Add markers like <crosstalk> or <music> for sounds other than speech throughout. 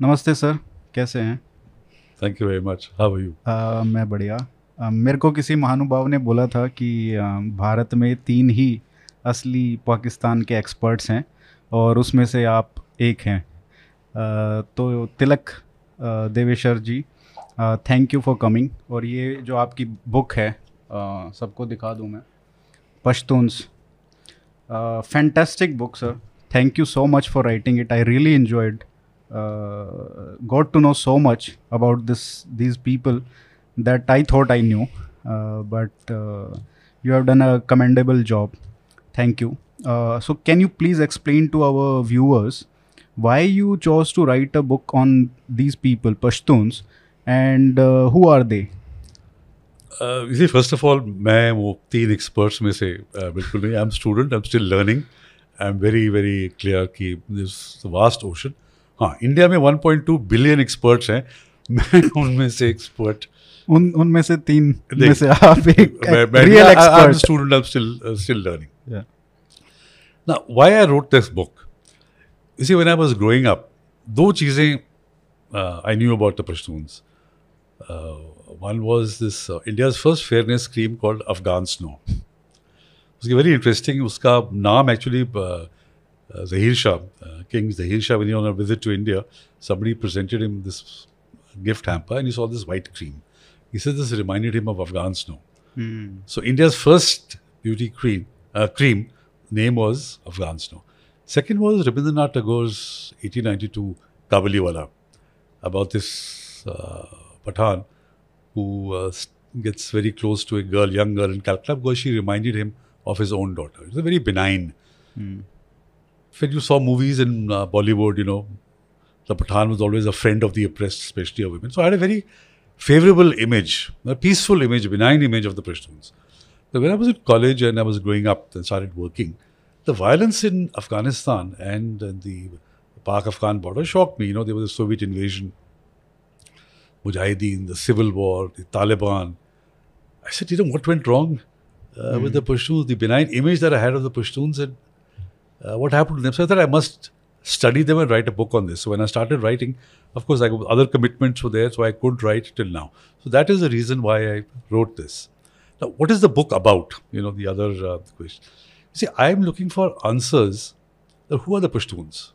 नमस्ते सर कैसे हैं? Thank you very much how are you मैं बढ़िया। uh, मेरे को किसी महानुभाव ने बोला था कि uh, भारत में तीन ही असली पाकिस्तान के एक्सपर्ट्स हैं और उसमें से आप एक हैं। uh, तो Tilak Deveshwar ji thank you for coming और ये जो आपकी बुक है सबको दिखा दूँ मैं। Pashtuns. Fantastic book sir thank you so much for writing it I really enjoyed uh, got to know so much about this these people that I thought I knew, uh, but uh, you have done a commendable job. Thank you. Uh, so, can you please explain to our viewers why you chose to write a book on these people, Pashtuns, and uh, who are they? You see first of all मैं वो तीन experts में से uh, बिल्कुल नहीं I am student I am still learning I am very very clear कि this vast ocean हाँ India में 1.2 बिलियन एक्सपर्ट्स हैं। मैं <laughs> उनमें से एक्सपर्ट उन उनमें से तीन में से आप एक real expert student I am still still learning ना why I wrote this book इसी when I was growing up दो चीज़ें I knew about the Pashtuns one was this India first fairness scheme called Afghan snow उसकी very interesting उसका नाम actually uh, uh, Zahir Shah, uh, King Zahir Shah, when he on a visit to India, somebody presented him this gift hamper and he saw this white cream. He said this reminded him of Afghan Snow. So India's first beauty cream, uh, cream name was Afghan Snow. Second was Rabindranath Tagore's 1892 Kabuliwala about this uh, Pathan who uh, gets very close to a girl, young girl in Calcutta because she reminded him of his own daughter. It was a very benign. When you saw movies in uh, Bollywood, you know, the Pathan was always a friend of the oppressed, especially of women. So I had a very favorable image, a peaceful image, a benign image of the Pashtuns. So when I was in college and I was growing up and started working, the violence in Afghanistan and uh, the Pak-Afghan border shocked me. You know, there was a Soviet invasion, Mujahideen, the civil war, the Taliban. I said, you know, what went wrong uh, with the Pashtuns? The benign image that I had of the Pashtuns and uh, what happened to them. So I thought I must study them and write a book on this. So when I started writing, of course, I, other commitments were there, so I couldn't write till now. So that is the reason why I wrote this. Now, what is the book about? You know, the other uh, question. You see, I am looking for answers. who are the Pashtuns?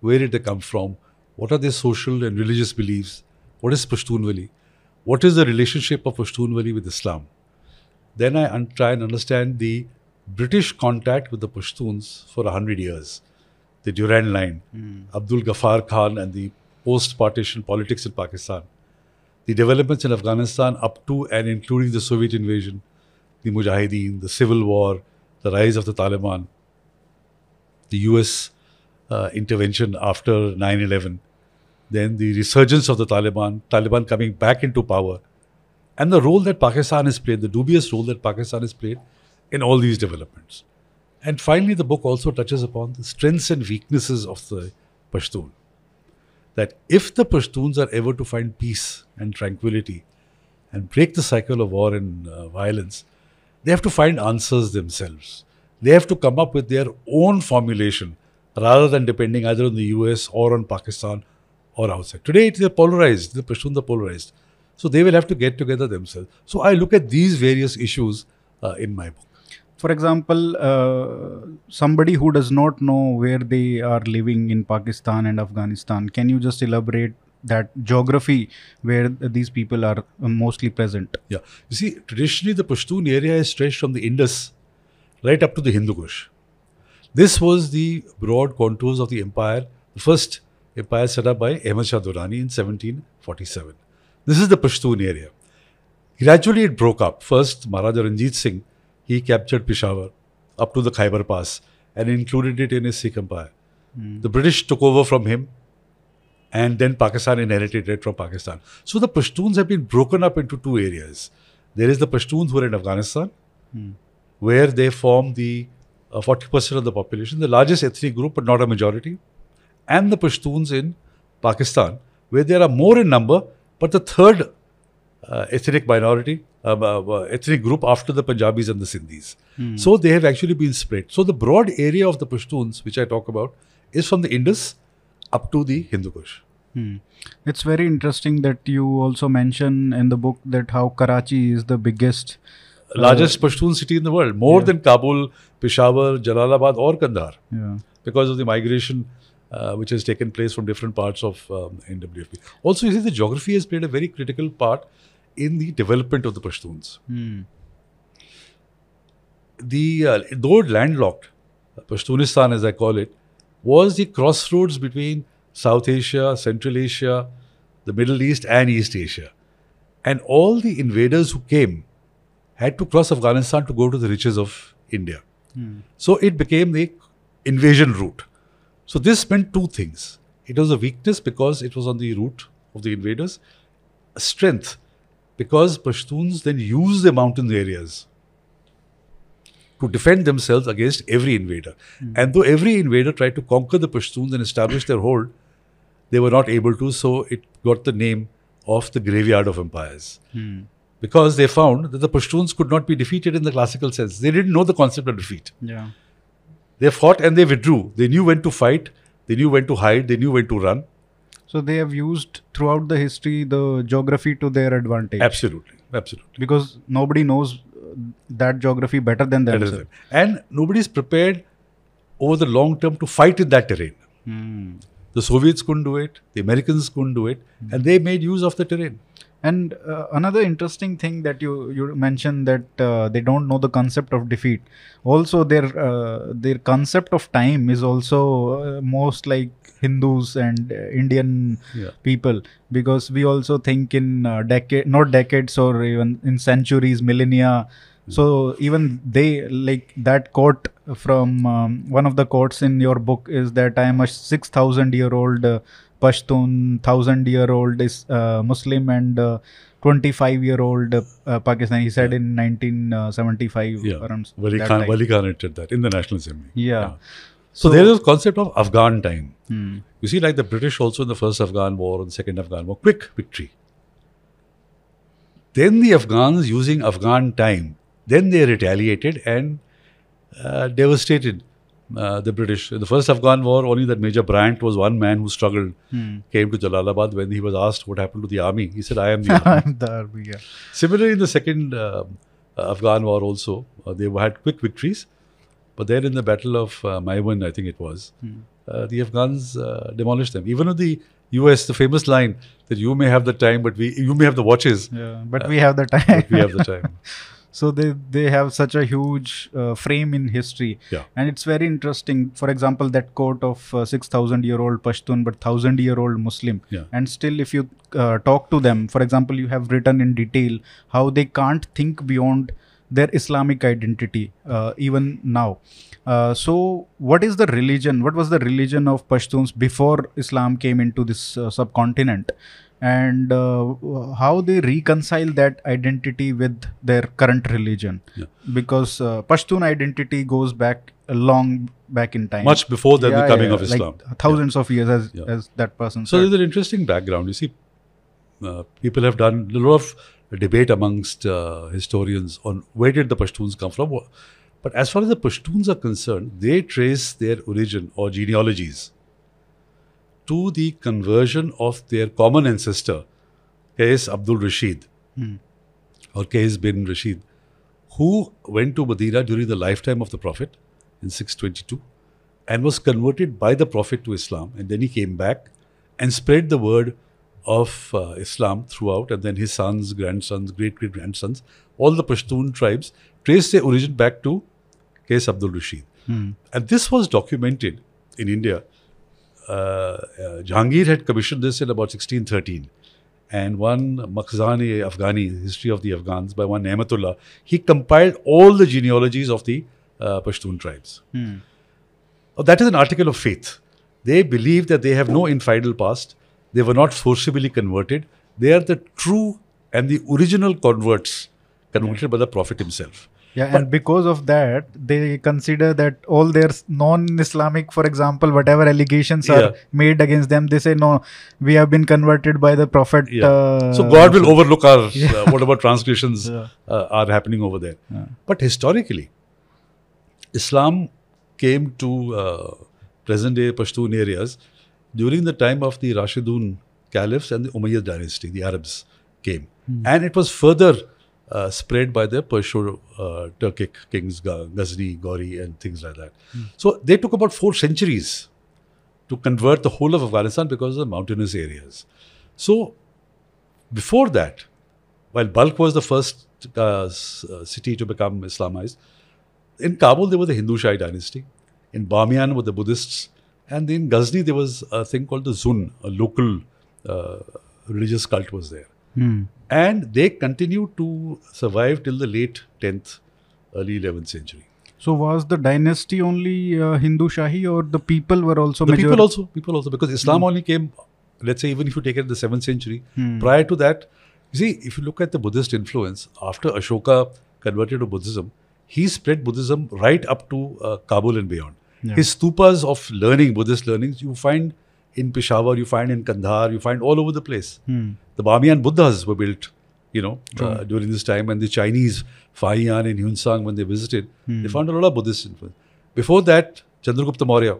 Where did they come from? What are their social and religious beliefs? What is Pashtunwali? What is the relationship of Pashtunwali with Islam? Then I un- try and understand the British contact with the Pashtuns for a hundred years, the Durand Line, Abdul Ghaffar Khan, and the post-partition politics in Pakistan, the developments in Afghanistan up to and including the Soviet invasion, the Mujahideen, the civil war, the rise of the Taliban, the US uh, intervention after 9 11, then the resurgence of the Taliban, Taliban coming back into power, and the role that Pakistan has played, the dubious role that Pakistan has played in all these developments. And finally, the book also touches upon the strengths and weaknesses of the Pashtun. That if the Pashtuns are ever to find peace and tranquility and break the cycle of war and uh, violence, they have to find answers themselves. They have to come up with their own formulation rather than depending either on the US or on Pakistan or outside. Today, it is polarized. The Pashtuns are polarized. So they will have to get together themselves. So I look at these various issues uh, in my book. For example, uh, somebody who does not know where they are living in Pakistan and Afghanistan, can you just elaborate that geography where these people are mostly present? Yeah. You see, traditionally the Pashtun area is stretched from the Indus right up to the Hindu Kush. This was the broad contours of the empire, the first empire set up by Ahmad Shah Durrani in 1747. This is the Pashtun area. Gradually it broke up. First, Maharaja Ranjit Singh, he captured Peshawar up to the Khyber Pass and included it in his Sikh empire. The British took over from him and then Pakistan inherited it from Pakistan. So the Pashtuns have been broken up into two areas. There is the Pashtuns who are in Afghanistan, where they form the uh, 40% of the population, the largest ethnic group, but not a majority, and the Pashtuns in Pakistan, where there are more in number, but the third uh, ethnic minority, uh, uh, uh, ethnic group after the Punjabis and the Sindhis. So they have actually been spread. So the broad area of the Pashtuns, which I talk about, is from the Indus up to the Hindu Kush. Hmm. It's very interesting that you also mention in the book that how Karachi is the biggest. Largest Pashtun city in the world, more Yeah. than Kabul, Peshawar, Jalalabad, or Kandahar, Yeah. because of the migration uh, which has taken place from different parts of um, NWFP. Also, you see, the geography has played a very critical part in the development of the Pashtuns. Hmm. the uh, though landlocked, Pashtunistan as I call it, was the crossroads between South Asia, Central Asia, the Middle East, and East Asia. And all the invaders who came had to cross Afghanistan to go to the riches of India. So it became the invasion route. So this meant two things. It was a weakness because it was on the route of the invaders, a strength because Pashtuns then used the mountain areas to defend themselves against every invader. Hmm. And though every invader tried to conquer the Pashtuns and establish their hold, they were not able to, so it got the name of the graveyard of empires. Hmm. Because they found that the Pashtuns could not be defeated in the classical sense. They didn't know the concept of defeat. Yeah. They fought and they withdrew. They knew when to fight, they knew when to hide, they knew when to run. So they have used throughout the history the geography to their advantage. Absolutely, absolutely. Because nobody knows uh, that geography better than themselves. And nobody is prepared over the long term to fight in that terrain. Hmm. The Soviets couldn't do it, the Americans couldn't do it, and they made use of the terrain. And uh, another interesting thing that you you mentioned that uh, they don't know the concept of defeat. Also, their uh, their concept of time is also uh, most like Hindus and uh, Indian Yeah. people because we also think in uh, decade, not decades or even in centuries, millennia. So even they like that quote from um, one of the quotes in your book is that I am a six thousand year old uh, Pashtun, thousand year old is uh, Muslim, and uh, 25 year old uh, Pakistani. He said in 1975. Yeah. Around Wali Khan, time. Wali Khan entered that in the National Assembly. Yeah. So, there is a concept of Afghan time. Hmm. You see, like the British also in the first Afghan war and the second Afghan war, quick victory. Then the Afghans using Afghan time, then they retaliated and uh, devastated uh, the British. In the first Afghan war, only that Major Bryant was one man who struggled, Hmm. came to Jalalabad. When he was asked what happened to the army, he said, I am the <laughs> army. I'm the army, yeah. Similarly, in the second uh, Afghan war also, uh, they had quick victories. But then in the Battle of uh, I think it was, uh, the Afghans uh, demolished them. Even with the US, the famous line that you may have the time, but we you may have the watches, Yeah, but we have the time. but we have the <laughs> time. So they they have such a huge uh, frame in history. Yeah. and it's very interesting. For example that quote of uh, 6000 year old pashtun but 1000 year old muslim. Yeah. and still if you uh, talk to them for example you have written in detail how they can't think beyond their islamic identity uh, even now. Uh, so what is the religion? What was the religion of pashtuns before islam came into this uh, subcontinent and uh, how they reconcile that identity with their current religion Yeah. because uh, pashtun identity goes back a long back in time Much before the Yeah, coming yeah, of like Islam. thousands of years as, as that person So said. there's an interesting background. You see, uh, people have done a lot of debate amongst uh, historians on where did the Pashtuns come from. But as far as the Pashtuns are concerned, they trace their origin or genealogies to the conversion of their common ancestor, Qais Abdul Rashid, Hmm. or Qais bin Rashid, who went to Medina during the lifetime of the Prophet in 622 and was converted by the Prophet to Islam. And then he came back and spread the word of uh, Islam throughout. And then his sons, grandsons, great great grandsons, all the Pashtun tribes traced their origin back to Qais Abdul Rashid. Hmm. And this was documented in India. Uh, uh, Jahangir had commissioned this in about 1613. And one Makhzani Afghani, History of the Afghans, by one Nehmatullah, he compiled all the genealogies of the uh, Pashtun tribes. Hmm. Oh, that is an article of faith. They believe that they have no infidel past. They were not forcibly converted. They are the true and the original converts converted by the Prophet himself. Yeah, But- and because of that, they consider that all their non-Islamic, for example, whatever allegations Yeah. are made against them, they say no, we have been converted by the Prophet. Yeah. Uh, so God will overlook our uh, <laughs> whatever transgressions Yeah. uh, are happening over there. Yeah. But historically, Islam came to uh, present day Pashtun areas during the time of the Rashidun caliphs and the Umayyad dynasty, the Arabs came. And it was further uh, spread by the Persian uh, Turkic kings, Ghazni, Gauri, and things like that. So they took about four centuries to convert the whole of Afghanistan because of the mountainous areas. So before that, while Balkh was the first uh, uh, city to become Islamized, in Kabul there was the Hindu Shah dynasty. In Bamiyan were the Buddhists. And in Ghazni there was a thing called the Zun, a local uh, religious cult was there. Hmm. And they continued to survive till the late 10th, early 11th century. So was the dynasty only uh, Hindu Shahi or the people were also The major? people also, people also, because Islam only came, let's say, even if you take it in the 7th century, Hmm. prior to that, you see, if you look at the Buddhist influence, after Ashoka converted to Buddhism, he spread Buddhism right up to uh, Kabul and beyond. Yeah. His stupas of learning, Buddhist learnings, you find in Peshawar, you find in Kandahar, you find all over the place. Hmm. The Bamiyan Buddhas were built, you know, uh, during this time, and the Chinese, Fahiyan and Hunsang, when they visited, they found a lot of Buddhist influence. Before that, Chandragupta Maurya,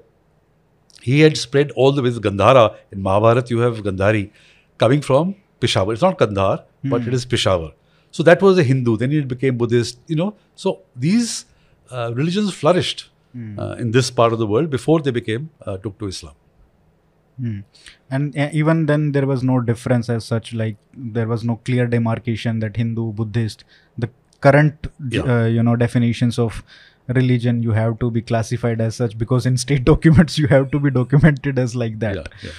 he had spread all the way to Gandhara. In Mahabharat, you have Gandhari coming from Peshawar. It's not Kandahar, but it is Peshawar. So that was a Hindu. Then it became Buddhist, you know. So these uh, religions flourished uh, in this part of the world before they became, uh, took to Islam. Hmm. And uh, even then, there was no difference as such. Like there was no clear demarcation that Hindu, Buddhist. The current, Yeah. uh, you know, definitions of religion you have to be classified as such because in state <laughs> documents you have to be documented as like that. Yeah, yeah.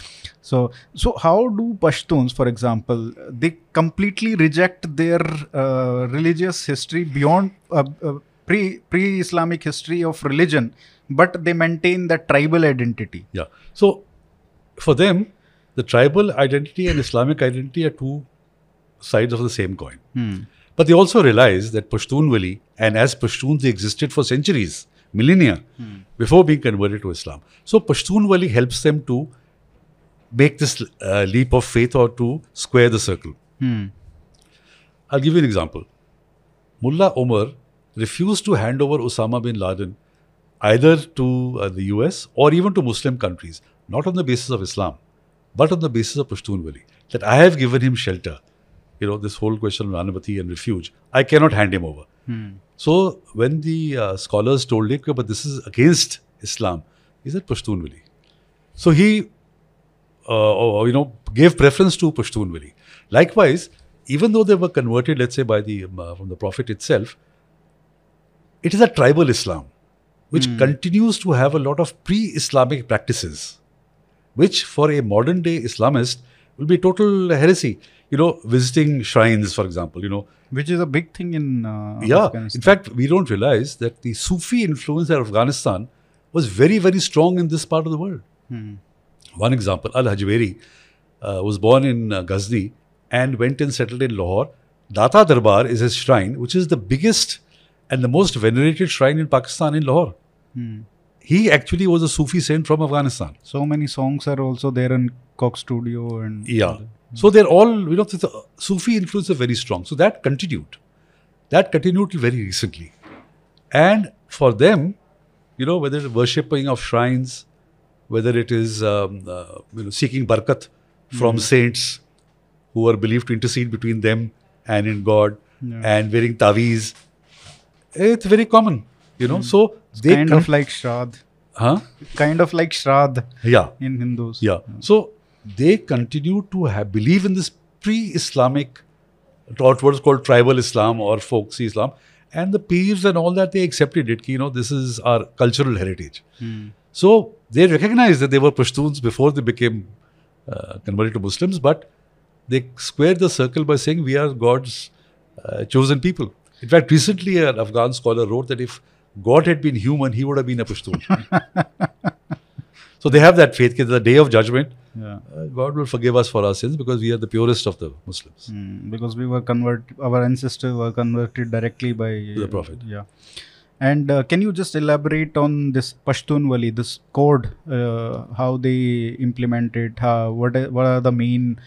So, so how do Pashtuns, for example, they completely reject their uh, religious history beyond uh, uh, pre pre Islamic history of religion, but they maintain that tribal identity. Yeah. So for them, the tribal identity and Islamic identity are two sides of the same coin. Hmm. But they also realize that Pashtunwali and as Pashtuns they existed for centuries, millennia, before being converted to Islam. So Pashtunwali helps them to make this uh, leap of faith or to square the circle. Hmm. I'll give you an example. Mullah Omar refused to hand over Osama bin Laden either to uh, the US or even to Muslim countries, not on the basis of Islam, but on the basis of Pashtunwali. That I have given him shelter. You know, this whole question of Nanavati and refuge. I cannot hand him over. So when the uh, scholars told him, but this is against Islam, he said Pashtunwali. So he, uh, you know, gave preference to Pashtunwali. Likewise, even though they were converted, let's say by the um, uh, from the Prophet itself, it is a tribal Islam, which continues to have a lot of pre-Islamic practices, which for a modern day Islamist will be total heresy. You know, visiting shrines, for example. You know, Which is a big thing in uh, yeah. Afghanistan. In fact, we don't realize that the Sufi influence of Afghanistan was very, very strong in this part of the world. Hmm. One example, Al Hajweri uh, was born in uh, Ghazni and went and settled in Lahore. Data Darbar is his shrine, which is the biggest and the most venerated shrine in Pakistan in Lahore. Hmm. He actually was a Sufi saint from Afghanistan. so many songs are also there in Coke Studio and Yeah. So they're all, you know, the Sufi influence is very strong. So that continued. That continued till very recently. And for them, you know, whether it's worshipping of shrines, whether it is, um, uh, you know, seeking barakat from saints who are believed to intercede between them and in God, Yeah. and wearing taweez, it's very common, you know. So they kind of like Shraddh. huh? Kind of like Shraddh Yeah. in Hindus. Yeah. So they continue to have, believe in this pre-Islamic, what was called tribal Islam or folksy Islam, and the peers and all that they accepted it. You know, this is our cultural heritage. Hmm. So they recognized that they were Pashtuns before they became uh, converted to Muslims, but they squared the circle by saying we are God's uh, chosen people. In fact, recently an Afghan scholar wrote that if God had been human, he would have been a Pashtun. so they have that faith that the day of judgment, Yeah. uh, God will forgive us for our sins because we are the purest of the Muslims. Hmm, because we were converted, our ancestors were converted directly by The Prophet. Yeah. And uh, can you just elaborate on this Pashtunwali, this code, uh, how they implement it, how, what, what are the main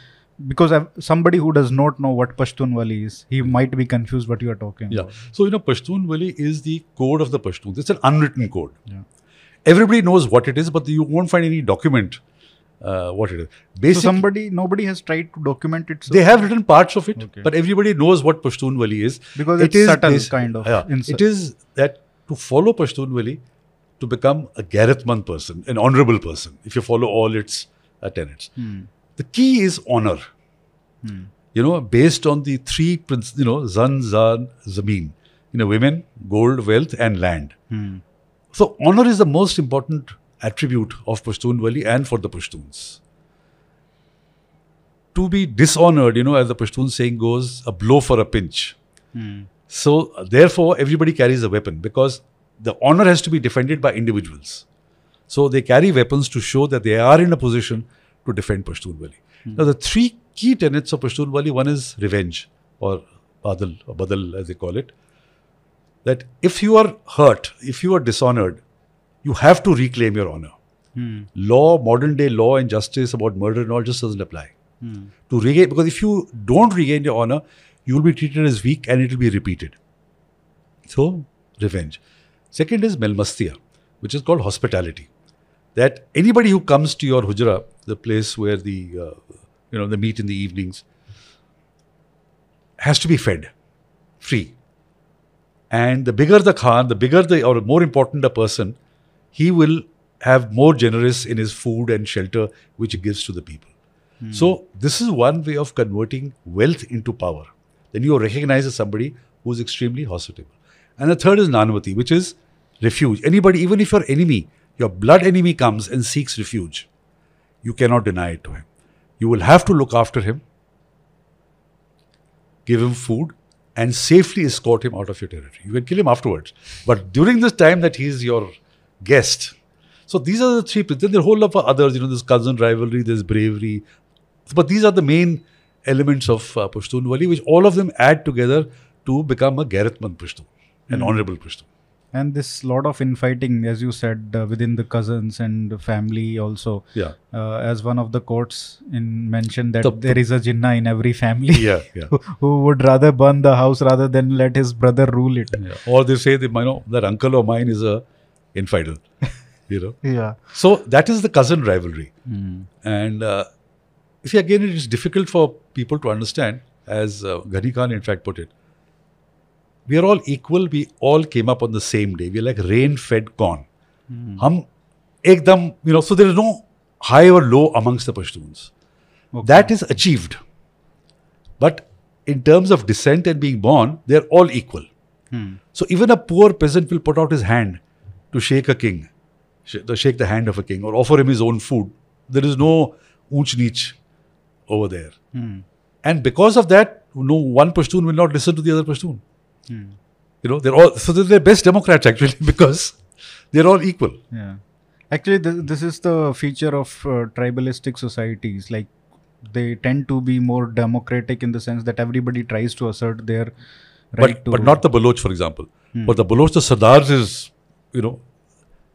because I've, somebody who does not know what Pashtunwali is, he might be confused what you are talking Yeah. about. So, you know, Pashtun Wali is the code of the Pashtuns. It's an unwritten code. Yeah. Everybody knows what it is, but you won't find any document uh, what it is. So somebody, nobody has tried to document it. So they have written parts of it, Okay. but everybody knows what Pashtun Wali is. Because It it's is subtle basi- kind of Yeah, it is that to follow Pashtun Wali, to become a Garathman person, an honorable person, if you follow all its uh, tenets. Hmm. The key is honor. You know, based on the three, princ- you know, Zan, Zar, Zameen. You know, women, gold, wealth, and land. Hmm. So honor is the most important attribute of Pashtun Wali and for the Pashtuns. To be dishonored, you know, as the Pashtun saying goes, a blow for a pinch. Hmm. So therefore, everybody carries a weapon because the honor has to be defended by individuals. So they carry weapons to show that they are in a position to defend Pashtun Wali. Now the three key tenets of Pashtun Wali, one is revenge or badal or badal as they call it. That if you are hurt, if you are dishonored, you have to reclaim your honor. Hmm. Law, modern day law and justice about murder and all just doesn't apply. Hmm. To regain, because if you don't regain your honor, you will be treated as weak and it will be repeated. So, revenge. Second is melmastia, which is called hospitality. That anybody who comes to your hujra, the place where the uh, you know they meet in the evenings, has to be fed, free. And the bigger the Khan, the bigger the, or more important the person, he will have more generous in his food and shelter which he gives to the people. So, this is one way of converting wealth into power. Then you recognize as somebody who is extremely hospitable. And the third is Nanavati, which is refuge. Anybody, even if your enemy, your blood enemy comes and seeks refuge, you cannot deny it to him. You will have to look after him, give him food, and safely escort him out of your territory. You can kill him afterwards. But during this time that he is your guest, so these are the three. Then there are a whole lot of others. You know, there's cousin rivalry, there's bravery, but these are the main elements of uh, which all of them add together to become a Garathman Pashtun, an honorable Pashtun. And this lot of infighting, as you said, uh, within the cousins and the family also. Yeah. Uh, as one of the courts in mentioned that The- there is a jinnah in every family Yeah, <laughs> yeah. who, who would rather burn the house rather than let his brother rule it. yeah. Or they say that, you know, that uncle of mine is a infidel. <laughs> you know. Yeah. So that is the cousin rivalry. And uh, see, again, it is difficult for people to understand, as uh, Ghani Khan in fact put it. We are all equal. We all came up on the same day. We are like rain-fed corn. Hum, ekdam, you know. So there is no high or low amongst the Pashtuns. That is achieved. But in terms of descent and being born, they are all equal. Hmm. So even a poor peasant will put out his hand to shake a king, sh- to shake the hand of a king, or offer him his own food. There is no unch neech over there. Hmm. And because of that, no one Pashtun will not listen to the other Pashtun. You know, they're all so they're the best Democrats actually <laughs> because they're all equal. Yeah. Actually, th- this is the feature of uh, tribalistic societies. Like, they tend to be more democratic in the sense that everybody tries to assert their right but to. but not the Baloch, for example. For the Baloch, the Sardars is you know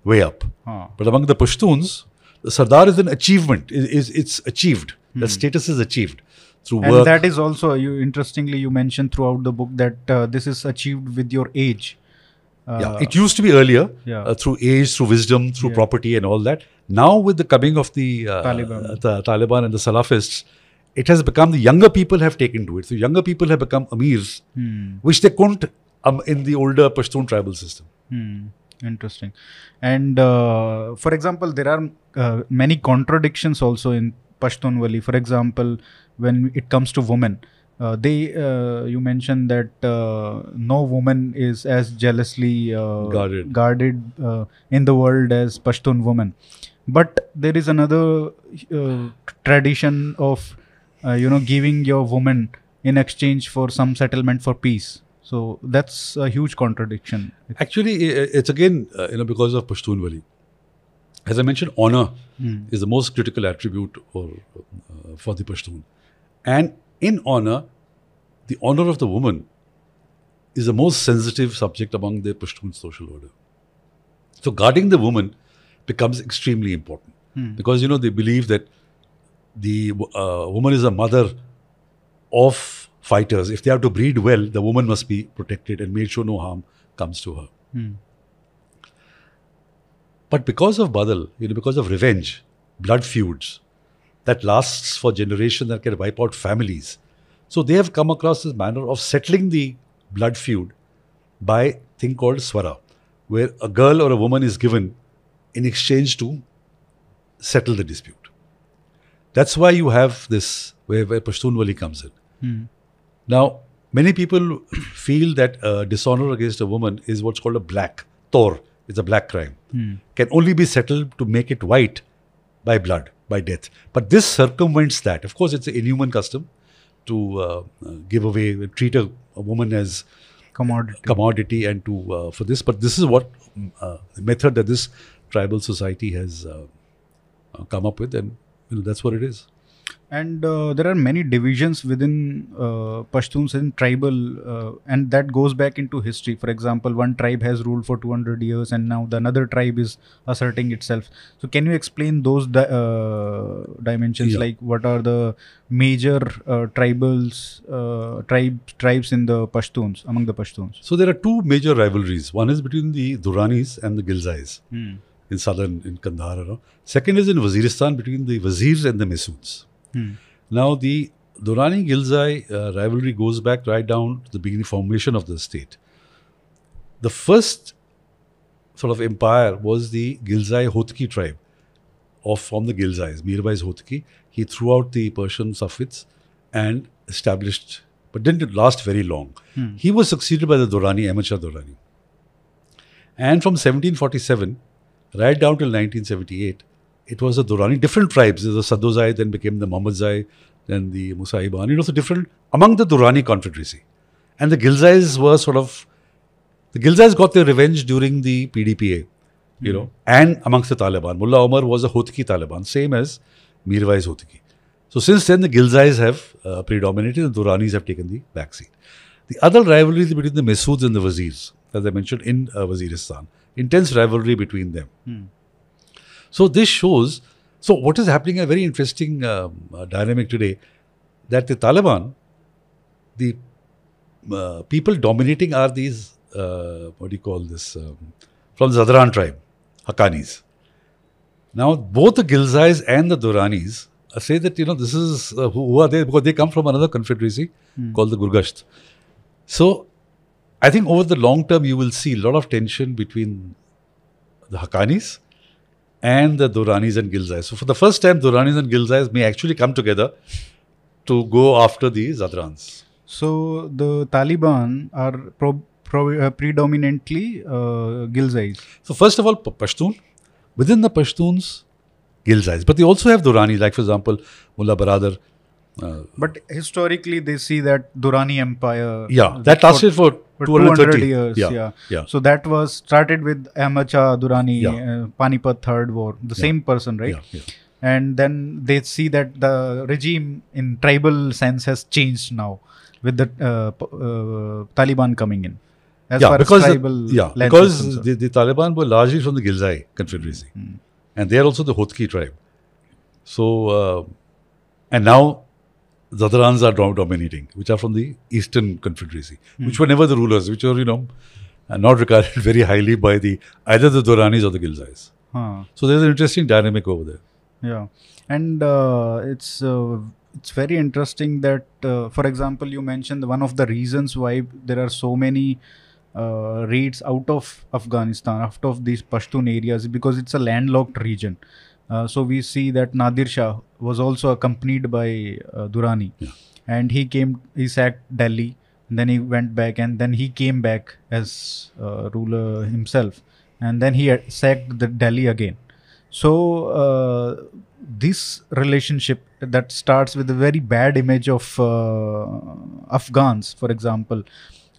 way up. Huh. But among the Pashtuns, the Sardar is an achievement. Is is it's achieved. The status is achieved through and work. that is also you interestingly you mentioned throughout the book that uh, this is achieved with your age. Uh, yeah, it used to be earlier yeah. uh, through age, through wisdom, through Yeah. property, and all that. Now, with the coming of the uh, Taliban. uh, the Taliban and the Salafists, it has become the younger people have taken to it. So, younger people have become amirs, Hmm. which they couldn't um, in the older Pashtun tribal system. Hmm. Interesting. And uh, for example, there are uh, many contradictions also in Pashtun Wali. For example, when it comes to women, uh, they uh, you mentioned that uh, no woman is as jealously uh, Guarded. guarded uh, in the world as Pashtun woman. But there is another uh, tradition of uh, you know giving your woman in exchange for some settlement for peace. So that's a huge contradiction. Actually, it's again, uh, you know, because of Pashtun Wali. As I mentioned, honor is the most critical attribute or, uh, for the Pashtun. And in honor, the honor of the woman is the most sensitive subject among the Pashtun social order. So guarding the woman becomes extremely important because, you know, they believe that the uh, woman is a mother of fighters. If they have to breed well, the woman must be protected and made sure no harm comes to her. But because of Badal, you know, because of revenge, blood feuds, that lasts for generations that can wipe out families. So they have come across this manner of settling the blood feud by thing called swara, where a girl or a woman is given in exchange to settle the dispute. That's why you have this where, where Pashtun Wali comes in. Now, many people <clears throat> feel that uh, dishonor against a woman is what's called a black tor. It's a black crime. Can only be settled to make it white by blood, by death. But this circumvents that. Of course, it's an inhuman custom to uh, uh, give away, treat a, a woman as Commodity. commodity and to uh, for this. But this is what mm, uh, method that this tribal society has uh, uh, come up with, and you know that's what it is. And uh, there are many divisions within uh, Pashtuns and tribal, uh, and that goes back into history. For example, one tribe has ruled for 200 years, and now the another tribe is asserting itself. So, can you explain those di- uh, dimensions? Yeah. Like, what are the major uh, tribals, uh, tribe tribes in the Pashtuns among the Pashtuns? So there are two major rivalries. One is between the Duranis and the Gilzais in southern in Kandahar. Second is in Waziristan between the Wazirs and the Masuds. Now the Durrani Gilzai uh, rivalry goes back right down to the beginning formation of the state. The first sort of empire was the Gilzai Hotki tribe of from the Gilzais, Mirwais Hotki. He threw out the Persian Safavids and established, but didn't last very long. He was succeeded by the Durrani, Ahmad Shah Durrani. And from 1747 right down till 1978, it was the Durrani, different tribes. The Sadozai then became the Muhammadai, then the Musaiban. It was different among the Durrani confederacy. And the Gilzais were sort of, the Gilzais got their revenge during the PDPA, you know, and amongst the Taliban. Mullah Omar was a Hotki Taliban, same as Mirwais Hotki. So since then, the Gilzais have uh, predominated and the Duranis have taken the backseat. The other rivalry is between the Masuds and the Wazirs, as I mentioned, in uh, Waziristan. Intense rivalry between them. So this shows. So what is happening? A very interesting um, uh, dynamic today, that the Taliban, the uh, people dominating are these uh, what do you call this um, from the Zadran tribe, Haqqanis. Now both the Gilzais and the Duranis uh, say that you know this is uh, who, who are they because they come from another confederacy called the Gurgasht. So I think over the long term you will see a lot of tension between the Haqqanis and the Duranis and Gilzais. So for the first time, Duranis and Gilzais may actually come together to go after the Zadrans. So, the Taliban are pro- pro- uh, predominantly uh, Gilzais. So first of all, P- Pashtun. Within the Pashtuns, Gilzais. But they also have Durani, like for example, Mullah Baradar. Uh, But historically, they see that Durani Empire. yeah, that lasted for, for 230 years. Yeah, Yeah, yeah. So that was started with Ahmad Shah Durrani, Yeah. uh, Panipat Third War, the same person, right? Yeah, yeah. And then they see that the regime in tribal sense has changed now with the uh, uh, Taliban coming in. As yeah, far because as the- yeah, because the, the Taliban were largely from the Gilzai confederacy, and they are also the Hotki tribe. So, uh, and now Zadrans are dom- dominating, which are from the Eastern Confederacy, which were never the rulers, which were you know uh, not regarded <laughs> very highly by the either the Duranis or the Gilzais. Huh. So there's an interesting dynamic over there. Yeah, and uh, it's uh, it's very interesting that, uh, for example, you mentioned one of the reasons why there are so many uh, raids out of Afghanistan, out of these Pashtun areas, because it's a landlocked region. Uh, so we see that Nadir Shah was also accompanied by uh, Durrani, Yeah. and he came, he sacked Delhi, and then he went back, and then he came back as uh, ruler himself, and then he sacked the Delhi again. So uh, this relationship that starts with a very bad image of uh, Afghans, for example,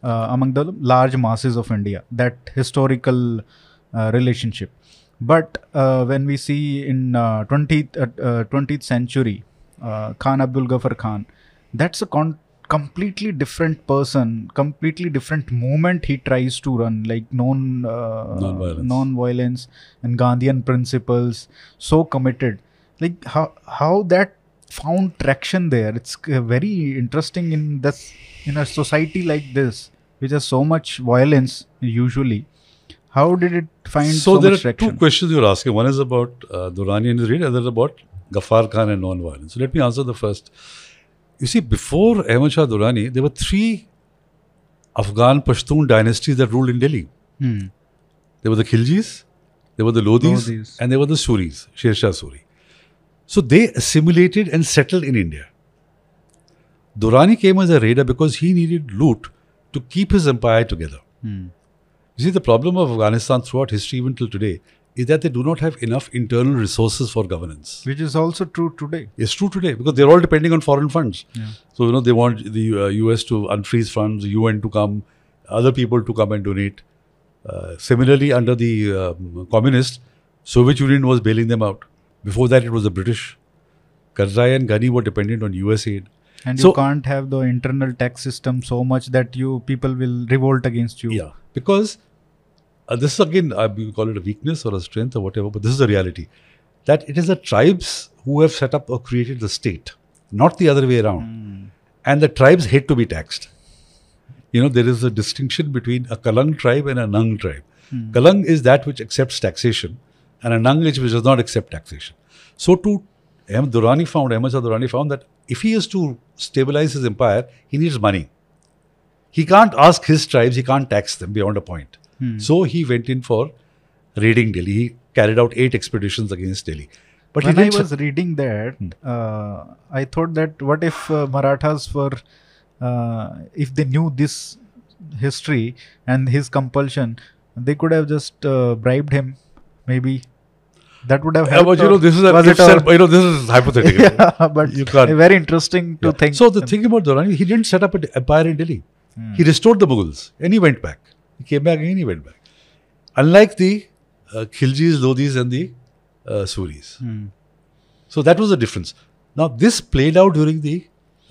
uh, among the large masses of India, that historical uh, relationship. But uh, when we see in uh, 20th, uh, uh, 20th century, uh, Khan Abdul Ghaffar Khan, that's a con- completely different person, completely different movement he tries to run, like non uh, Non-violence. non-violence and Gandhian principles, so committed. Like how how that found traction there. It's uh, very interesting in this in a society like this, which has so much violence usually. How did it find so, so there are much two questions you're asking. One is about uh, Durrani and his raid, other is about Ghaffar Khan and non-violence. So let me answer the first. You see, before Ahmad Shah Durrani, there were three Afghan Pashtun dynasties that ruled in Delhi. Hmm. There were the Khiljis, there were the Lodhis, Lodhis. and there were the Suris, Sher Shah Suri. So they assimilated and settled in India. Durrani came as a raider because he needed loot to keep his empire together. Hmm. You see, the problem of Afghanistan throughout history, even till today, is that they do not have enough internal resources for governance. Which is also true today. It's true today because they're all depending on foreign funds. Yeah. So, you know, they want the uh, US to unfreeze funds, UN to come, other people to come and donate. Uh, similarly, under the um, communists, Soviet Union was bailing them out. Before that, it was the British. Karzai and Ghani were dependent on US aid. And So- you can't have the internal tax system so much that you people will revolt against you. Yeah, because uh, this is again, uh, we call it a weakness or a strength or whatever, but this is the reality that it is the tribes who have set up or created the state, not the other way around. Hmm. And the tribes hate to be taxed. You know, there is a distinction between a Kalang tribe and a Nang tribe. Kalang is that which accepts taxation, and a Nang is which does not accept taxation. So, to Ahmed Durrani found, Shah Durrani found that if he is to stabilize his empire, he needs money. He can't ask his tribes, he can't tax them beyond a point. So he went in for raiding Delhi. He carried out eight expeditions against Delhi. But when he I was reading that, uh, I thought that what if uh, Marathas were, uh, if they knew this history and his compulsion, they could have just uh, bribed him. Maybe that would have Yeah, helped. but you know, this is a was if it a- said- you know, this is hypothetical. <laughs> yeah, but You can't- very interesting to Yeah. think. So the thing about Durrani, he didn't set up an empire in Delhi. He restored the Mughals and he went back. He came back again, he went back. Unlike the uh, Khiljis, Lodhis, and the uh, Suris. Hmm. So that was the difference. Now, this played out during the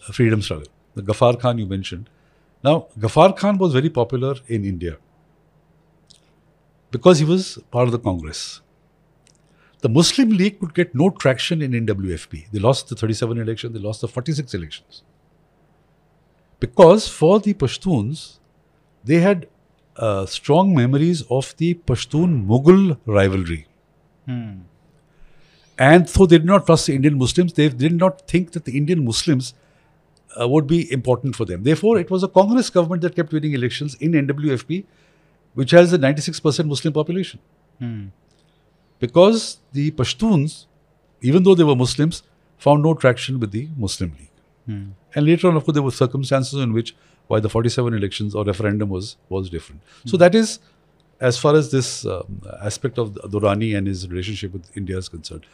uh, freedom struggle. The Ghaffar Khan you mentioned. Now, Ghaffar Khan was very popular in India because he was part of the Congress. The Muslim League could get no traction in NWFP. They lost the 37 election, they lost the 46 elections. Because for the Pashtuns, they had uh, strong memories of the Pashtun Mughal rivalry. Hmm. And so they did not trust the Indian Muslims. They did not think that the Indian Muslims uh, would be important for them. Therefore, it was a Congress government that kept winning elections in NWFP, which has a 96% Muslim population. Hmm. Because the Pashtuns, even though they were Muslims, found no traction with the Muslim League. Hmm. And later on, of course, there were circumstances in which why the 47 elections or referendum was was different. So that is as far as this um, aspect of Durrani and his relationship with India is concerned.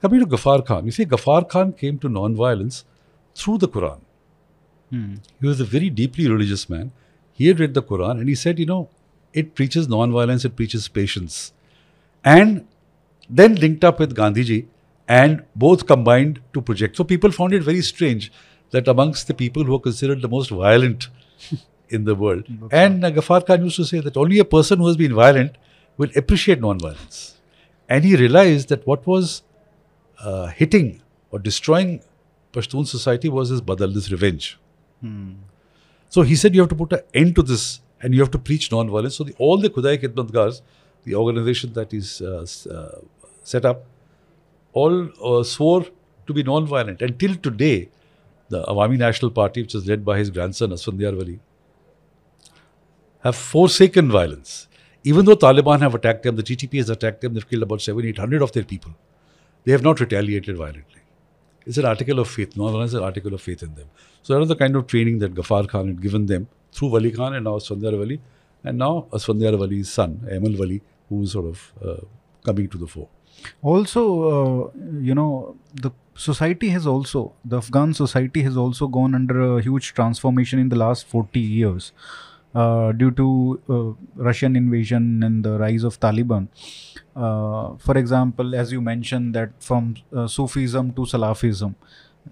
Coming to Ghaffar Khan, you see, Ghaffar Khan came to non-violence through the Quran. Hmm. He was a very deeply religious man. He had read the Quran and he said, you know, it preaches non-violence, it preaches patience. And then linked up with Gandhiji and both combined to project. So people found it very strange that amongst the people who are considered the most violent in the world, and uh, Ghaffar Khan used to say that only a person who has been violent will appreciate non-violence. And he realized that what was uh, hitting or destroying Pashtun society was his badal, this revenge. Hmm. So he said you have to put an end to this and you have to preach non-violence. So the, all the Khudai Khidmatgars, the organization that is uh, uh, set up, all uh, swore to be non-violent. And till today, the Awami National Party, which is led by his grandson Asfandiar Wali, have forsaken violence. Even though Taliban have attacked them, the TTP has attacked them, they've killed about seven, eight hundred of their people. They have not retaliated violently. It's an article of faith. Non-violence is an article of faith in them. So that was the kind of training that Ghaffar Khan had given them through Wali Khan and now Asfandiar Wali. And now Asfandiar Wali's son, Amal Wali, who is sort of uh, coming to the fore. also uh, you know the society has also the afghan society has also gone under a huge transformation in the last 40 years uh, due to uh, russian invasion and the rise of taliban. Uh, for example as you mentioned that from uh, sufism to salafism.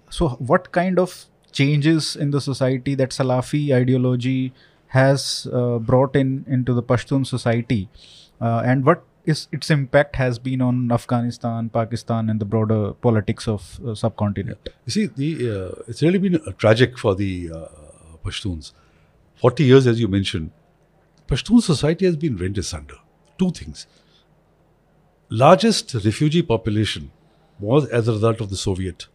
So what kind of changes in the society that salafi ideology has uh, brought in into the pashtun society? Uh, and what is its impact has been on afghanistan pakistan and the broader politics of uh, subcontinent You see, the uh, it's really been uh, tragic for the uh, Pashtuns. 40 years, as you mentioned, Pashtun society has been rent asunder. Two things. Largest refugee population was as a result of the Soviet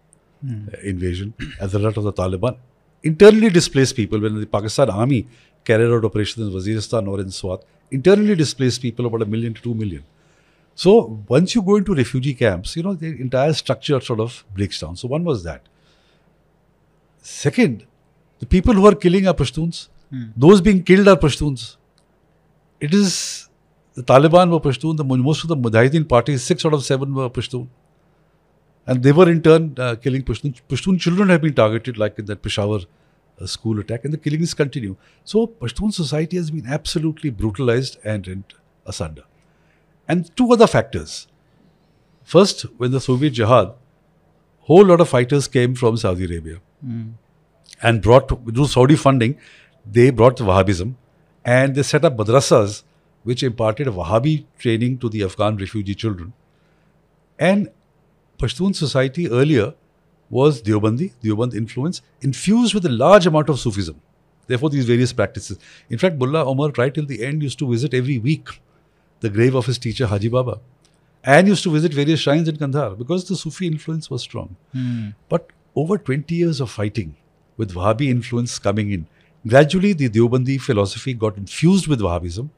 uh, invasion, as a result of the Taliban. Internally displaced people, when the Pakistan army carried out operations in Waziristan or in Swat, internally displaced people about a million to two million. So once you go into refugee camps, you know, the entire structure sort of breaks down. So one was that. Second, the people who are killing are Pashtuns. Those being killed are Pashtuns. It is the Taliban were Pashtun, the most of the Mujahideen parties, six out of seven were Pashtun. And they were in turn uh, killing Pashtun. Pashtun children have been targeted, like in that Peshawar uh, school attack, and the killings continue. So, Pashtun society has been absolutely brutalized and rent asunder. And two other factors. First, when the Soviet jihad, whole lot of fighters came from Saudi Arabia and brought, through Saudi funding, they brought Wahhabism and they set up madrasas which imparted Wahhabi training to the Afghan refugee children. And Pashtun society earlier was Deobandi, Deoband influence, infused with a large amount of Sufism. Therefore, these various practices. In fact, Mullah Omar, right till the end, used to visit every week the grave of his teacher Haji Baba and used to visit various shrines in Kandahar because the Sufi influence was strong. But over 20 years of fighting with Wahhabi influence coming in, gradually the Deobandi philosophy got infused with Wahhabism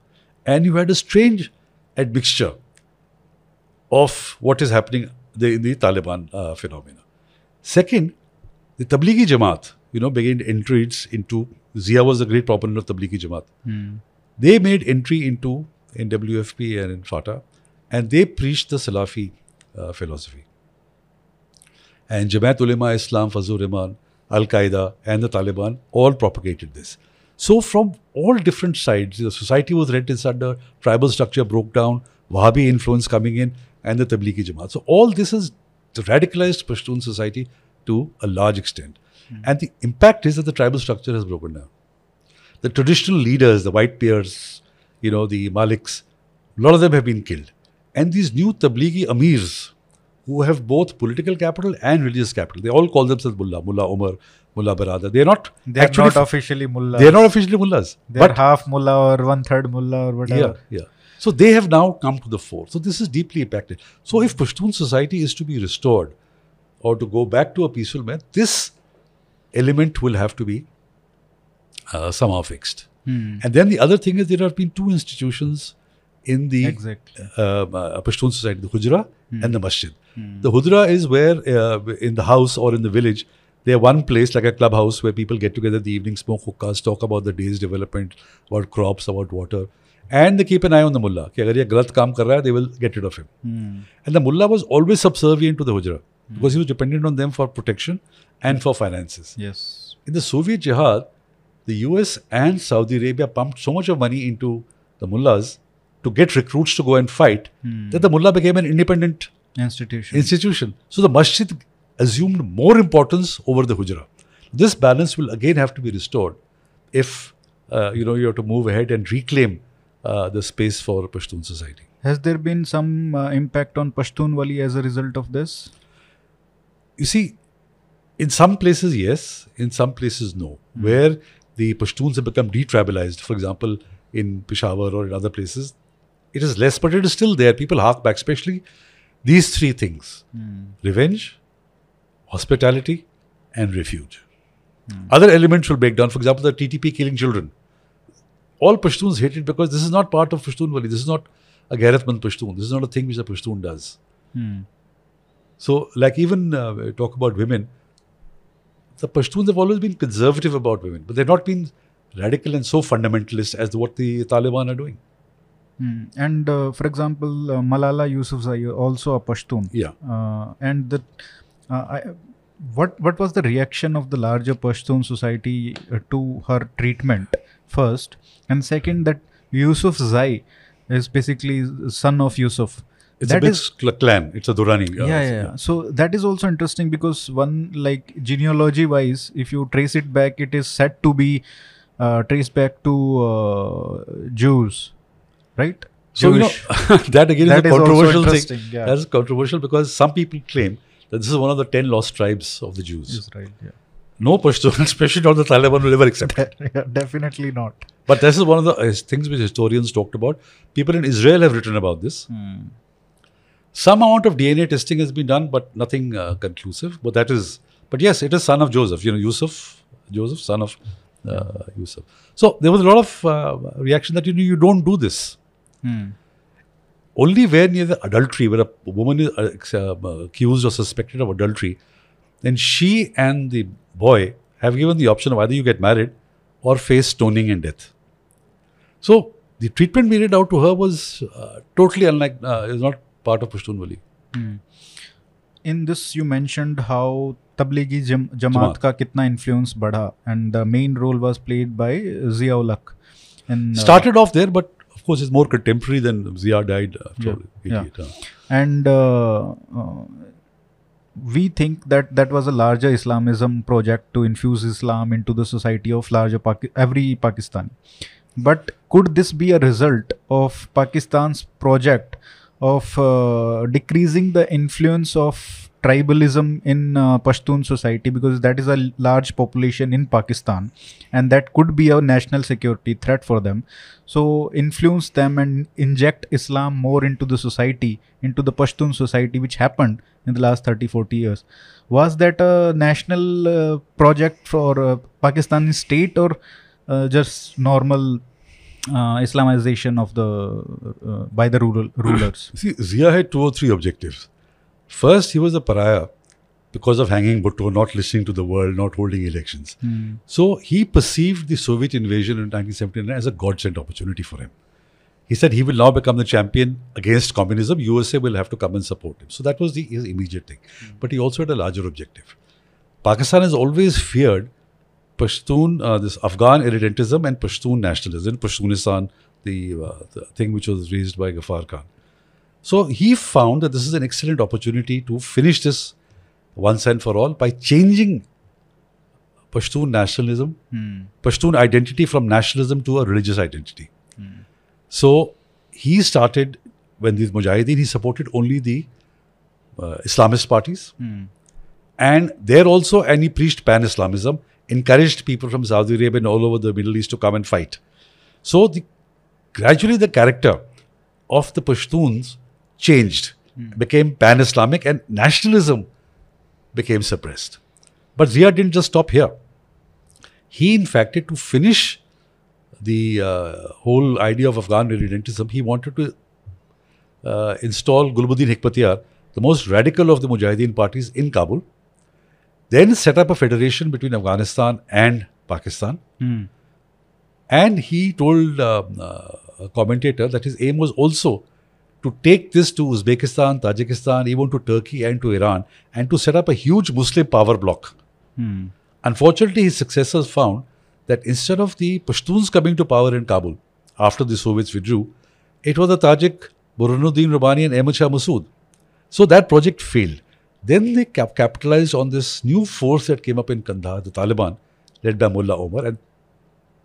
and you had a strange admixture of what is happening in the Taliban uh, phenomena. Second, the Tablighi Jamaat, you know, began entries into, Zia was a great proponent of Tablighi Jamaat. They made entry into NWFP and in FATA and they preached the Salafi uh, philosophy. And Jamaat Ulema Islam, Fazlur Rahman, Al Qaeda, and the Taliban all propagated this. So, from all different sides, the society was rent asunder, tribal structure broke down, Wahhabi influence coming in, and the Tablighi Jamaat. So, all this radicalized Pashtun society to a large extent. Hmm. And the impact is that the tribal structure has broken down. The traditional leaders, the white peers, you know, the Maliks, a lot of them have been killed. And these new Tablighi Amirs, who have both political capital and religious capital, they all call themselves Mullah, Mullah Omar, Mullah Baradar. They're not They are actually not officially mullah. they're not officially mullahs. They are but half mullah or one third mullah or whatever. yeah, yeah. So they have now come to the fore. So this is deeply impacted. So if Pashtun society is to be restored or to go back to a peaceful man, this element will have to be uh, somehow fixed. Hmm. And then the other thing is there have been two institutions in the Exactly. uh, uh, Pashtun society, the Hujra and the Masjid. The Hujra is where uh, in the house or in the village, they are one place like a clubhouse where people get together in the evening, smoke hookahs, talk about the day's development, about crops, about water And they keep an eye on the mullah. कि अगर ये गलत काम कर रहा है, they will get rid of him. And the mullah was always subservient to the Hujra because he was dependent on them for protection and for finances. Yes. In the Soviet jihad, the US and Saudi Arabia pumped so much of money into the mullahs to get recruits to go and fight that the mullah became an independent Institution. institution. So the masjid assumed more importance over the hujra. This balance will again have to be restored if uh, you know you have to move ahead and reclaim uh, the space for Pashtun society. Has there been some uh, impact on Pashtunwali as a result of this? You see, in some places, yes. In some places, no. Where the Pashtuns have become detribalized, for example, in Peshawar or in other places, it is less, but it is still there. People hark back, especially these three things revenge, hospitality, and refuge. Other elements will break down. For example, the TTP killing children. All Pashtuns hate it because this is not part of Pashtun This is not a Gairatmand Pashtun. This is not a thing which a Pashtun does. So, like even uh, talk about women, the Pashtuns have always been conservative about women, but they've not been radical and so fundamentalist as what the Taliban are doing. Hmm. And uh, for example, uh, Malala Yousafzai, also a Pashtun. Yeah. Uh, and the, uh, I, what what was the reaction of the larger Pashtun society uh, to her treatment first, and second that Yusuf Zai is basically son of Yusuf. It's That a big is- cl- clan. It's a Durrani. uh, yeah, yeah, yeah. So that is also interesting because one like genealogy wise, if you trace it back, it is said to be uh, traced back to uh, Jews, right? So you know <laughs> that again That is is a controversial interesting, thing. yeah. That is controversial because some people claim that this is one of the ten lost tribes of the Jews. Is right. Yeah. No Pashtun, <laughs> especially not the Taliban, will ever accept it. yeah, definitely not. But this is one of the uh, things which historians talked about. People in Israel have written about this. Some amount of DNA testing has been done, but nothing uh, conclusive. But that is, but yes, it is son of Joseph. You know, Yusuf, Joseph, son of uh, Yusuf. So there was a lot of uh, reaction that you know you don't do this. Hmm. Only where near the adultery, where a woman is uh, uh, accused or suspected of adultery, then she and the boy have given the option of either you get married or face stoning and death. So the treatment we read out to her was uh, totally unlike, uh, is not part of Pashtun Wali. Mm. In this, you mentioned how Tablighi Jam- Jamaat ka kitna influence bada and the main role was played by Ziaul Haq. And, uh, Started off there, but of course it's more contemporary than Zia died uh, after yeah, 88. Yeah. And uh, uh, we think that that was a larger Islamism project to infuse Islam into the society of larger Paki- every Pakistani. But could this be a result of Pakistan's project of uh, decreasing the influence of tribalism in uh, Pashtun society because that is a large population in Pakistan and that could be a national security threat for them. So influence them and inject Islam more into the society, into the Pashtun society, which happened in the last 30 40 years. Was that a national uh, project for uh, Pakistani state or uh, just normal uh, Islamization of the uh, by the rural rulers? See, Zia had two or three objectives. First, he was a pariah because of hanging Bhutto, not listening to the world, not holding elections. So he perceived the Soviet invasion in 1979 as a God-sent opportunity for him. He said he will now become the champion against communism. USA will have to come and support him. So that was the, his immediate thing. But he also had a larger objective. Pakistan has always feared Pashtun, uh, this Afghan irredentism and Pashtun nationalism, Pashtunistan, the, uh, the thing which was raised by Ghaffar Khan. So he found that this is an excellent opportunity to finish this once and for all by changing Pashtun nationalism, hmm. Pashtun identity from nationalism to a religious identity. Hmm. So he started, when these Mujahideen, he supported only the uh, Islamist parties. Hmm. And there also, and he preached pan Islamism, encouraged people from Saudi Arabia and all over the Middle East to come and fight. So the, gradually, the character of the Pashtuns changed, became pan Islamic, and nationalism became suppressed. But Zia didn't just stop here. He, in fact, to finish the uh, whole idea of Afghan irredentism, he wanted to uh, install Gulbuddin Hikmatyar, the most radical of the Mujahideen parties in Kabul, then set up a federation between Afghanistan and Pakistan. And he told uh, uh, a commentator that his aim was also to take this to Uzbekistan, Tajikistan, even to Turkey and to Iran, and to set up a huge Muslim power bloc. Hmm. Unfortunately, his successors found that instead of the Pashtuns coming to power in Kabul after the Soviets withdrew, it was the Tajik Burhanuddin Rabbani and Ahmad Shah Massoud. So that project failed. Then they cap- capitalized on this new force that came up in Kandahar, the Taliban, led by Mullah Omar, and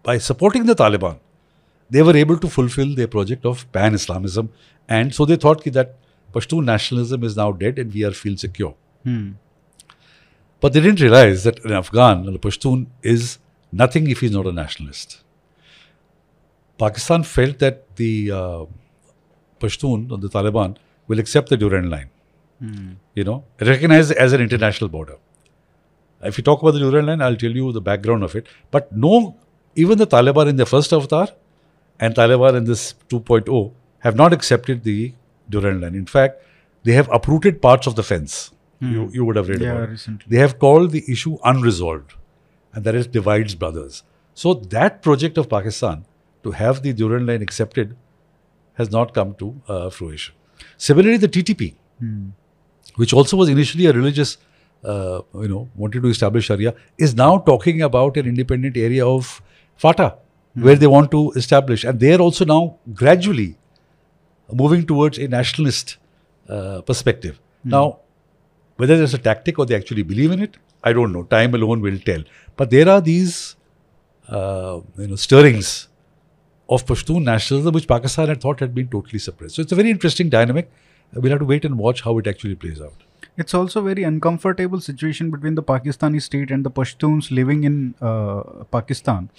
by supporting the Taliban, they were able to fulfill their project of pan Islamism. And so they thought that Pashtun nationalism is now dead and we are feel secure. But they didn't realize that an Afghan, a Pashtun, is nothing if he's not a nationalist. Pakistan felt that the uh, Pashtun or the Taliban will accept the Durand line, you know, recognized as an international border. If you talk about the Durand line, I'll tell you the background of it. But no, even the Taliban in their first avatar and Taliban in this 2.0 have not accepted the Durand line. In fact, they have uprooted parts of the fence. You, you would have read Yeah, about it. recently. They have called the issue unresolved, and that is divides brothers. So that project of Pakistan to have the Durand line accepted has not come to uh, fruition. Similarly, the TTP, which also was initially a religious, uh, you know, wanted to establish Sharia, is now talking about an independent area of FATA, where they want to establish, and they are also now gradually moving towards a nationalist uh, perspective. Now, whether there's a tactic or they actually believe in it, I don't know. Time alone will tell. But there are these, uh, you know, stirrings of Pashtun nationalism which Pakistan had thought had been totally suppressed. So it's a very interesting dynamic. We'll have to wait and watch how it actually plays out. It's also a very uncomfortable situation between the Pakistani state and the Pashtuns living in uh, Pakistan.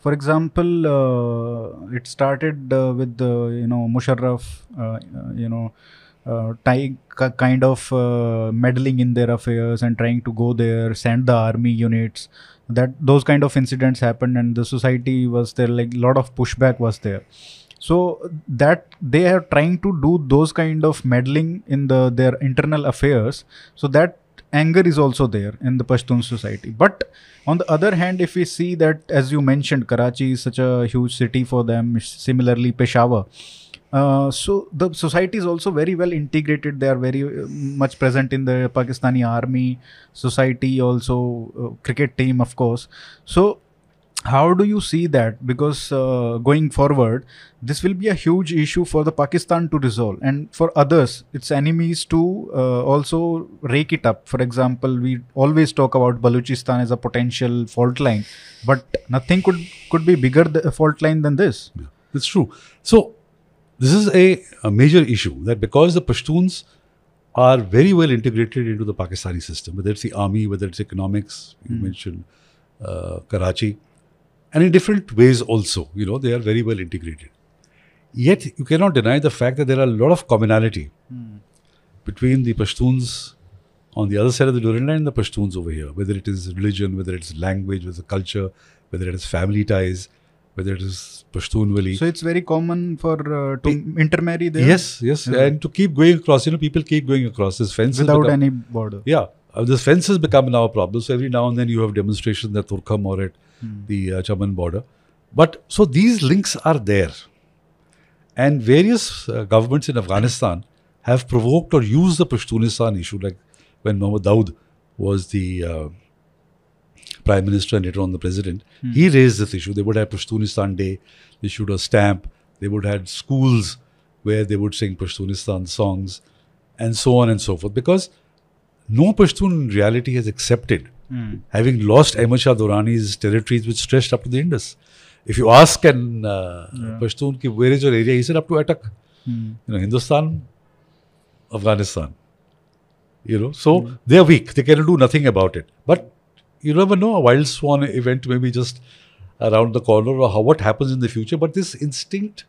For example, uh, it started uh, with the you know Musharraf, uh, uh, you know, uh, kind of uh, meddling in their affairs and trying to go there, send the army units. That those kind of incidents happened, and the society was there. Like a lot of pushback was there. So that they are trying to do those kind of meddling in the their internal affairs. So that anger is also there in the Pashtun society. But on the other hand, if we see that, as you mentioned, Karachi is such a huge city for them. Similarly, Peshawar. Uh, so the society is also very well integrated. They are very uh, much present in the Pakistani army, society, also uh, cricket team, of course. So how do you see that? Because uh, going forward this will be a huge issue for the pakistan to resolve. And for others its enemies to uh, also rake it up. For example we always talk about baluchistan as a potential fault line. But nothing could could be bigger the fault line than this. Yeah, that's true. So this is a, a major issue that because the Pashtuns are very well integrated into the Pakistani system, whether it's the army, whether it's economics, you mentioned uh, Karachi, and in different ways also, you know, they are very well integrated. Yet you cannot deny the fact that there are a lot of commonality between the Pashtuns on the other side of the Durand line and the Pashtuns over here, whether it is religion, whether it is language, whether it's culture, whether it is family ties, whether it is Pashtun Wali. so it's very common for uh, to intermarry there Yes, yes, and to keep going across, you know, people keep going across. This fence without become, any border yeah, uh, this fence has become now a problem. So every now and then you have demonstrations at Torkham or at the uh, Chaman border. But so these links are there, and various uh, governments in Afghanistan have provoked or used the Pashtunistan issue, like when Mohammad Dawood was the uh, prime minister and later on the president, he raised this issue. They would have Pashtunistan Day, they issued a stamp, they would have schools where they would sing Pashtunistan songs, and so on and so forth. Because no Pashtun in reality has accepted having lost Ahmad Shah Durrani's territories which stretched up to the Indus. If you ask an uh, Pashtun, ki, where is your area? He said up to Attock. You know, Hindustan, Afghanistan. You know, so they are weak. They cannot do nothing about it. But you never know. A wild swan event maybe just around the corner or how what happens in the future. But this instinct,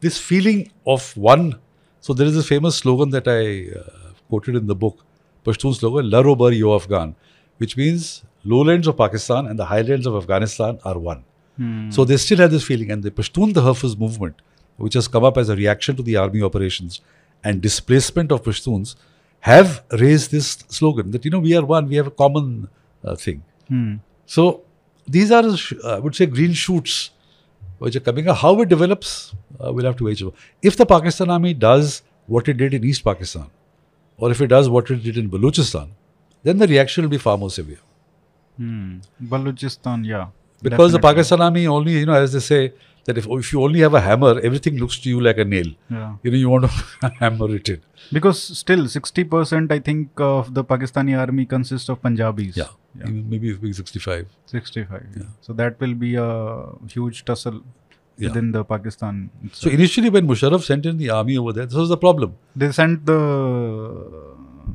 this feeling of one. So there is a famous slogan that I uh, quoted in the book, Pashtun slogan, Laro Bar Yo Afghan, which means lowlands of Pakistan and the highlands of Afghanistan are one. So they still have this feeling. And the Pashtun Tahafuz movement, which has come up as a reaction to the army operations and displacement of Pashtuns, have raised this slogan that, you know, we are one, we have a common uh, thing. So these are, sh- I would say, green shoots which are coming up. How it develops, uh, we'll have to wait. If the Pakistan army does what it did in East Pakistan, or if it does what it did in Balochistan, then the reaction will be far more severe. Hmm. Balochistan, yeah. Because the definitely. Pakistan army only, you know, as they say, that if, if you only have a hammer, everything looks to you like a nail. Yeah. You know, you want to <laughs> hammer it in. Because still, 60% I think of the Pakistani army consists of Punjabis. Yeah. Even Maybe it will 65. 65. Yeah. So that will be a huge tussle Yeah. within the Pakistan. So initially, when Musharraf sent in the army over there, this was the problem. they sent the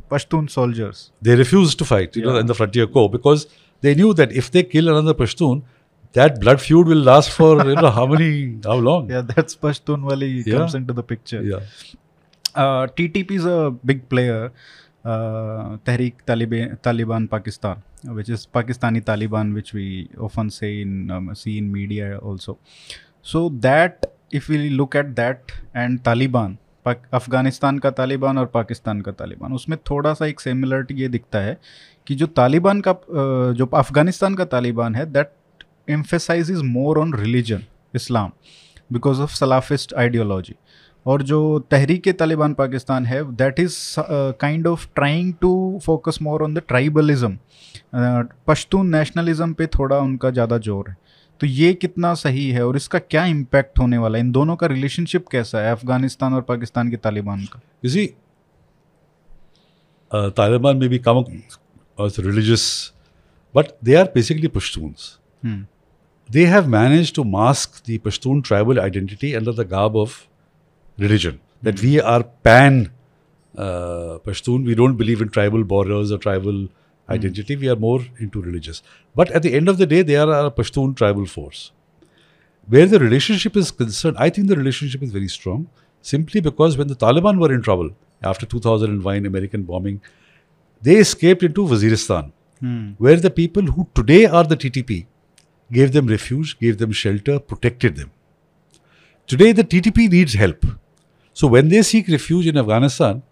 Pashtun soldiers. They refused to fight, you know, in the frontier corps because they knew that if they kill another Pashtun, that blood feud will last for you know how many how long? Yeah, that's Pashtun Wali Yeah. comes into the picture. Yeah. Uh, TTP is a big player. Uh, Tehreek Taliban, Taliban Pakistan, which is Pakistani Taliban, which we often say in um, see in media also. So that if we look at that and Taliban, पाक- अफ़गानिस्तान का तालिबान और पाकिस्तान का तालिबान। उसमें थोड़ा सा एक similarity ये दिखता है कि जो तालिबान का जो अफ़गानिस्तान का तालिबान है that emphasizes more on religion Islam because of Salafist ideology और जो तहरीक तालिबान पाकिस्तान है that is kind of trying to focus more on the tribalism Pashtun nationalism पे थोड़ा उनका ज़्यादा ज़ोर है। तो ये कितना सही है और इसका क्या इम्पैक्ट होने वाला है? इन दोनों का रिलेशनशिप कैसा है? अफ़गानिस्तान और पाकिस्तान के तालिबान का? किसी तालिबान में भी कम religious but they are basically Pashtun they have manage to mask the tribal identity under the garb of religion that we are pan Pashtun we don't believe in tribal borders tribal identity. We are more into religious. But at the end of the day, they are a Pashtun tribal force. Where the relationship is concerned, I think the relationship is very strong simply because when the Taliban were in trouble, after 2001 American bombing. They escaped into Waziristan, Hmm. where the people who today are the TTP gave them refuge, gave them shelter, protected them. Today, the TTP needs help. So, when they seek refuge in Afghanistan,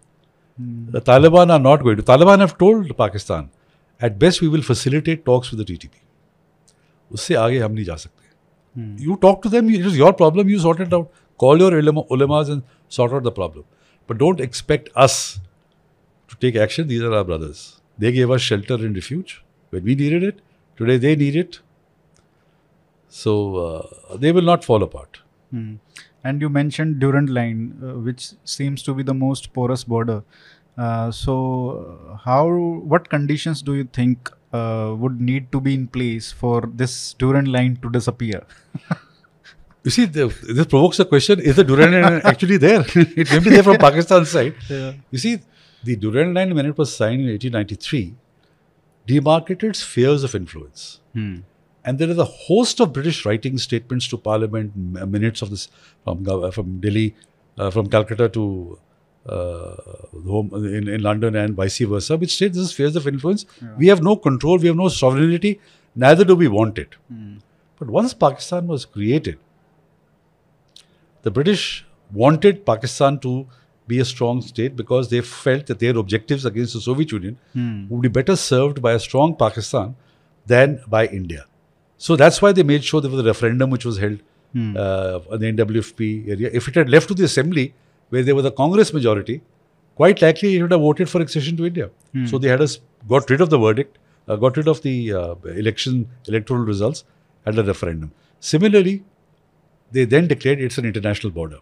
the Taliban are not going to. Taliban have told Pakistan, at best, we will facilitate talks with the TTP. उससे आगे हम नहीं जा सकते You talk to them, it is your problem, you sort it out. Call your ulama, ulamas and sort out the problem. But don't expect us to take action. These are our brothers. They gave us shelter and refuge when we needed it. Today they need it. So uh, they will not fall apart. Hmm. And you mentioned Durand Line, uh, which seems to be the most porous border. uh, so, how, what conditions do you think uh, would need to be in place for this Durand Line to disappear? <laughs> You see, the, this provokes a question: Is the Durand line <laughs> actually there? <laughs> it may be there from Pakistan's side. Yeah. You see, the Durand line, when it was signed in 1893, demarcated spheres of influence. Hmm. And there is a host of British writing statements to Parliament, minutes of this from from Delhi, uh, from Calcutta to Uh, home in, in London and vice versa, which states this is spheres of influence. We have no control, we have no sovereignty, neither do we want it. Hmm. But once Pakistan was created, the British wanted Pakistan to be a strong state because they felt that their objectives against the Soviet Union hmm. would be better served by a strong Pakistan than by India. So that's why they made sure there was a referendum which was held hmm. uh, on the NWFP area. If it had left to the assembly, where there was a Congress majority, quite likely it would have voted for accession to India. So they had us got rid of the verdict, uh, got rid of the uh, election electoral results, and a referendum. Similarly, they then declared it's an international border.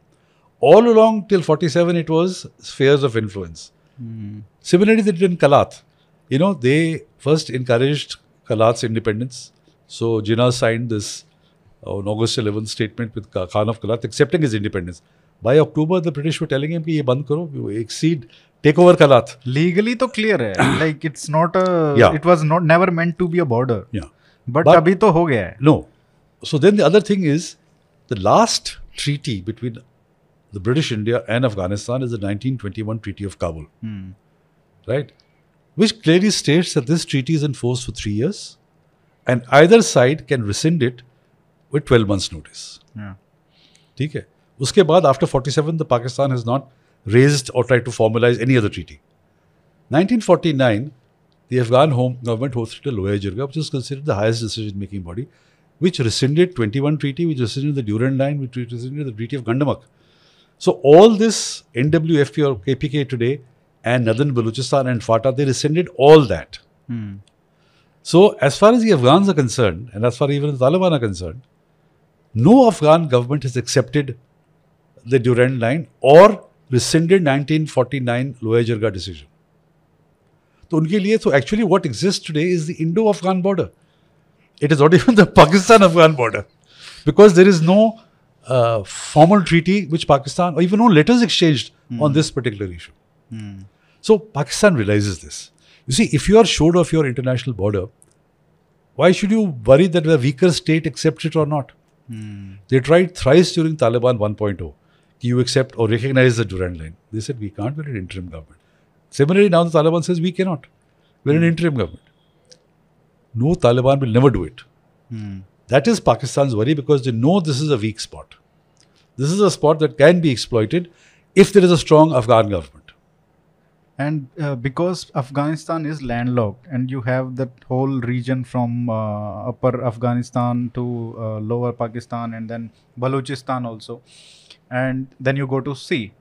All along till 47, it was spheres of influence. Similarly, they did in Kalat. You know, they first encouraged Kalat's independence. So Jinnah signed this uh, on August 11th statement with Khan of Kalat accepting his independence. By October the British telling him ये बंद करो एक seat take over का लात legally तो clear है like it's not it was not never meant to be a border but अभी तो हो गया है. No so then the other thing is the last treaty between the British India and Afghanistan is the nineteen twenty one treaty of Kabul right which clearly states this treaty is in force for three years and either side can rescind it with twelve months notice ठीक है? उसके बाद after forty seven the Pakistan has not to और try to formalise any other treaty 1949, the Afghan Home Government hosted a Loya Jirga, which is considered the highest decision-making body, which rescinded 21 treaty, which rescinded the Durand Line, which rescinded the Treaty of Gandamak. So all this NWFP or KPK today and Northern Balochistan and FATA, they rescinded all that. Hmm. So as far as the Afghans are concerned, and as far even the Taliban are concerned, no Afghan government has accepted the Durand line or rescinded 1949 Loya Jirga decision. तो उनके लिए तो actually what exist today is the Indo Afghan border it is not even <laughs> the Pakistan Afghan border because there is no formal treaty which Pakistan or even no letters exchanged on this particular issue. So Pakistan realizes this. You see, if you are sure of your international border, why should you worry that a weaker state accepts it or not? They tried thrice during Taliban 1.0. You accept or recognize the Durand line. They said we can't. We're an interim government. Similarly, now the Taliban says we cannot. We're an hmm. interim government. No, Taliban will never do it. Hmm. That is Pakistan's worry because they know this is a weak spot. This is a spot that can be exploited if there is a strong Afghan government. And uh, because Afghanistan is landlocked, and you have that whole region from uh, upper Afghanistan to uh, lower Pakistan, and then Balochistan also, and then you go to sea.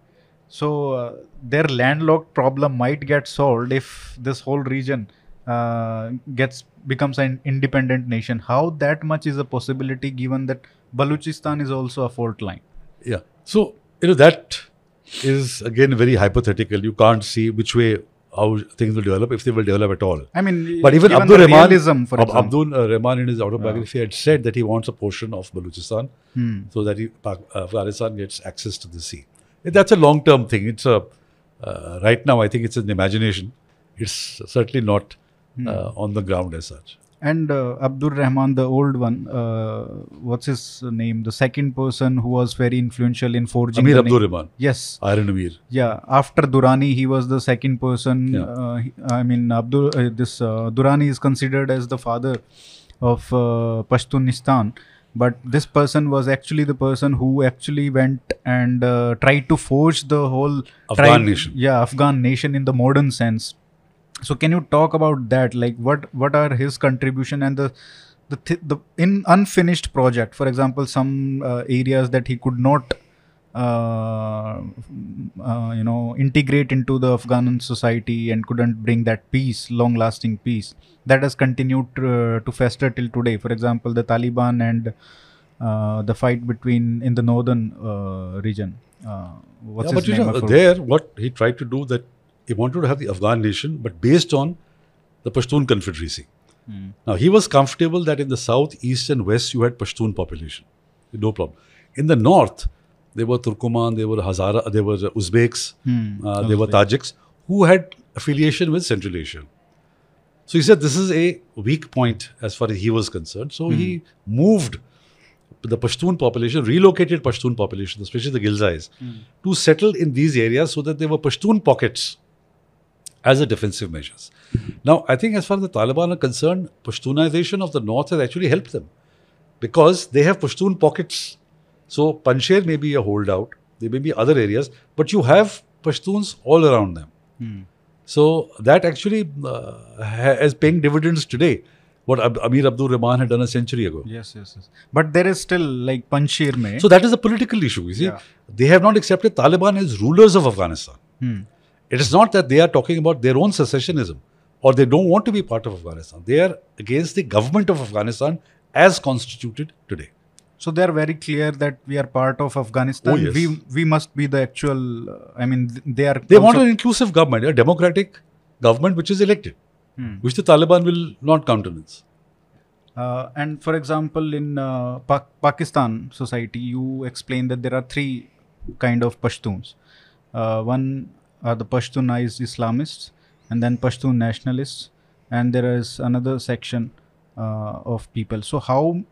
So uh, their landlocked problem might get solved if this whole region uh, gets becomes an independent nation. How that much is a possibility given that Balochistan is also a fault line? Yeah. So, you know, that is again very hypothetical. You can't see which way how things will develop if they will develop at all. I mean, But even given Abdul Rahman, for Ab- Abdul uh, Rahman in his autobiography had said that he wants a portion of Balochistan Hmm. so that he, Afghanistan gets access to the sea. That's a long term thing. It's a uh, right now. I think it's an imagination. It's certainly not Hmm. uh, on the ground as such. And uh, Abdur Rahman, the old one, uh, what's his name? The second person who was very influential in forging. Amir Abdur Rahman, Yes, Iron Amir. yeah. After Durrani, he was the second person. Yeah. Uh, I mean, Abdul. Uh, this uh, Durrani is considered as the father of uh, Pashtunistan. But this person was actually the person who actually went and uh, tried to forge the whole Afghan nation. Yeah, Afghan nation in the modern sense. So can you talk about that? Like, what what are his contribution and the the th- the in unfinished project? For example, some uh, areas that he could not. Uh, uh, you know, integrate into the Afghan society and couldn't bring that peace, long-lasting peace. That has continued uh, to fester till today. For example, the Taliban and uh, the fight between in the northern uh, region. Uh, what's yeah, his but you know, there, what he tried to do that he wanted to have the Afghan nation, but based on the Pashtun Confederacy. Hmm. Now, he was comfortable that in the south, east, and west, you had Pashtun population. No problem. In the north, there were Turkoman, there were Hazara, there were Uzbeks, Hmm. uh, there were Tajiks who had affiliation with Central Asia. So he said this is a weak point as far as he was concerned. So he moved the Pashtun population, relocated Pashtun population, especially the Ghilzais, to settle in these areas so that there were Pashtun pockets as a defensive measures. Now, I think as far as the Taliban are concerned, Pashtunization of the north has actually helped them because they have Pashtun pockets. So Panjshir may be a holdout, there may be other areas, but you have Pashtuns all around them. Hmm. So that actually uh, is paying dividends today. What Ab- Amir Abdur Rahman had done a century ago. Yes, yes, yes. But there is still like Panjshir mein. So that is a political issue. You see, Yeah. they have not accepted Taliban as rulers of Afghanistan. Hmm. It is not that they are talking about their own secessionism or they don't want to be part of Afghanistan. They are against the government of Afghanistan as constituted today. So they are very clear that we are part of Afghanistan. Oh, yes. We we must be the actual. Uh, I mean, they are. They want an inclusive government, a democratic government which is elected, Hmm. which the Taliban will not countenance. Uh, and for example, in uh, pa- Pakistan society, you explain that there are three kind of Pashtuns. Uh, one are the Pashtunized Islamists, and then Pashtun nationalists, and there is another section uh, of people. So how,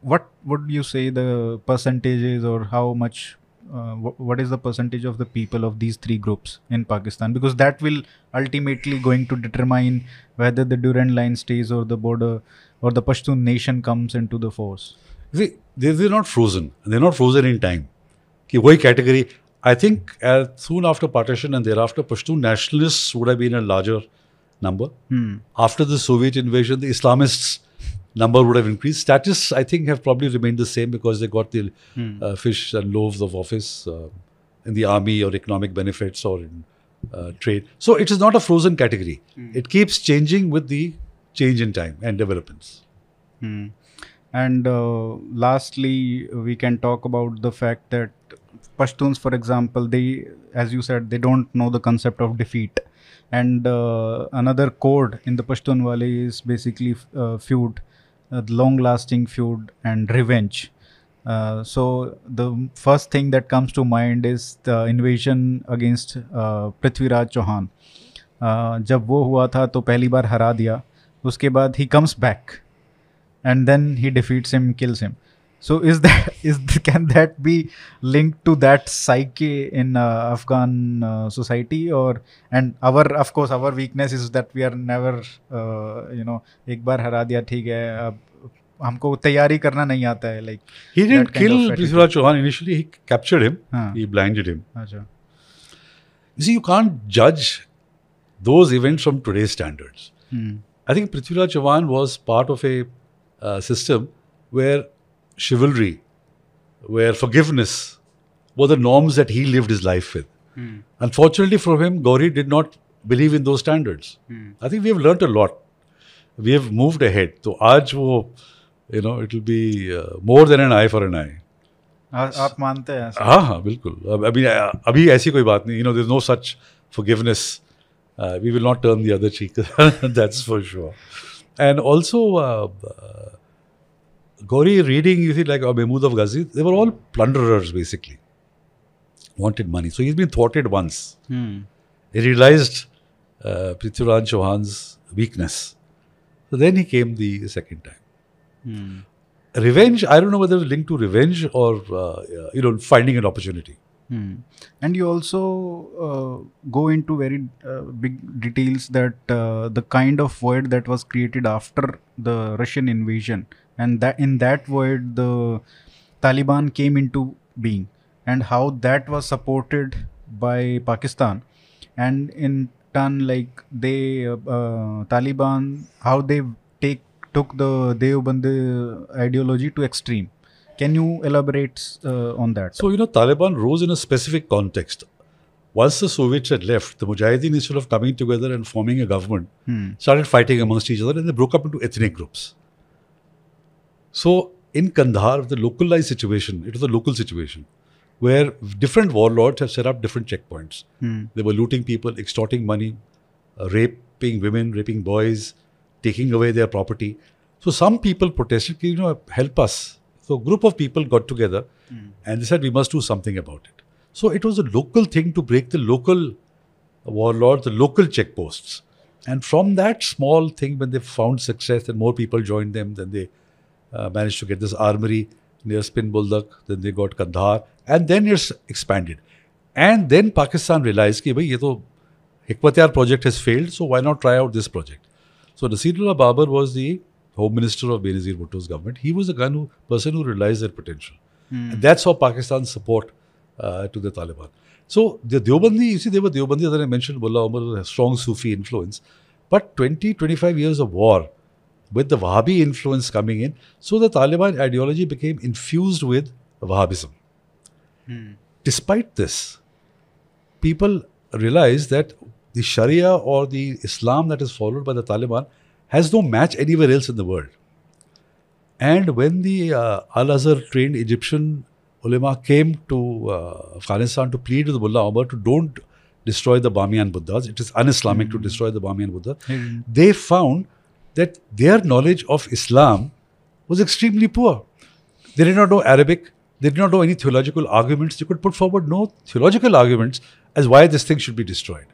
what would you say the percentages or how much? Uh, wh- what is the percentage of the people of these three groups in Pakistan? Because that will ultimately going to determine whether the Durand line stays or the border or the Pashtun nation comes into the force. See, they, they're not frozen. They're not frozen in time. कि वही category. I think uh, soon after partition and thereafter, Pashtun nationalists would have been a larger number. Hmm. After the Soviet invasion, the Islamists number would have increased. Statists, I think, have probably remained the same because they got the uh, fish and loaves of office uh, in the army or economic benefits or in uh, trade. So it is not a frozen category. It keeps changing with the change in time and developments. Hmm. And uh, lastly, we can talk about the fact that Pashtuns, for example, they, as you said, they don't know the concept of defeat. And uh, another code in the Pashtun Wali is basically uh, feud, uh, long-lasting feud and revenge. Uh, so the first thing that comes to mind is the invasion against uh, Prithviraj Chauhan. Uh, जब वो हुआ था तो पहली बार हरा दिया उसके बाद ही comes back and then he defeats him kills him so is that <laughs> is can that be linked to that psyche in uh, afghan uh, society or and our of course our weakness is that we are never uh, you know एक बार हरा दिया ठीक है अब हमको तैयारी करना नहीं आता है like He didn't that kind kill of attitude. Prithviraj Chauhan initially. He captured him. हाँ, He blinded him. अच्छा You see, you can't judge those events from today's standards. Hmm, I think Prithviraj Chauhan was part of a uh, system where chivalry, where forgiveness were the norms that he lived his life with. Unfortunately for him, Ghauri did not believe in those standards. I think we have learnt a lot. We have moved ahead. So, aaj wo, you know, it will be uh, more than an eye for an eye. आप मानते हैं हाँ हाँ बिल्कुल अभी अभी ऐसी कोई बात नहीं you know there no such forgiveness. Uh, we will not turn the other cheek. <laughs> That's for sure. And also, uh, uh, Ghauri reading, you see, like uh, Mahmud of Ghazni, they were all plunderers basically. Wanted money. So he's been thwarted once. Hmm. He realized uh, Prithviraj Chauhan's weakness. So then he came the second time. Hmm. Revenge, I don't know whether it's linked to revenge or, uh, you know, finding an opportunity. Hmm. And you also uh, go into very uh, big details that uh, the kind of void that was created after the Russian invasion, and that in that void the Taliban came into being, and how that was supported by Pakistan, and in turn, like they uh, uh, Taliban, how they take took the Deobandi ideology to extreme. Can you elaborate uh, on that? So, you know, Taliban rose in a specific context. Once the Soviets had left, the Mujahideen, instead of coming together and forming a government, Hmm. started fighting amongst each other and they broke up into ethnic groups. So, in Kandahar, the localized situation, it was a local situation where different warlords have set up different checkpoints. Hmm. They were looting people, extorting money, uh, raping women, raping boys, taking away their property. So some people protested, you know, help us. So a group of people got together and they said we must do something about it. So it was a local thing to break the local warlords, the local checkposts. And from that small thing, when they found success and more people joined them, then they uh, managed to get this armory near Spin Boldak, then they got Kandahar, and then it's expanded. And then Pakistan realized that Hikmatyar project has failed, so why not try out this project? So Nasirullah Babar was the Home Minister of Benazir Bhutto's government. He was the gun who, person who realized their potential. And that's how Pakistan's support uh, to the Taliban. So the Deobandi, you see, they were Deobandi, as I mentioned, Mullah Omar, a strong Sufi influence. But 20, 25 years of war, with the Wahhabi influence coming in, so the Taliban ideology became infused with Wahhabism. Despite this, people realize that the Sharia or the Islam that is followed by the Taliban has no match anywhere else in the world. And when the uh, Al Azhar trained Egyptian ulama came to uh, Afghanistan to plead with Mullah Omar to don't destroy the Bamiyan Buddhas, it is un Islamic to destroy the Bamiyan Buddha, Hmm. they found that their knowledge of Islam was extremely poor. They did not know Arabic, they did not know any theological arguments, they could put forward no theological arguments as why this thing should be destroyed.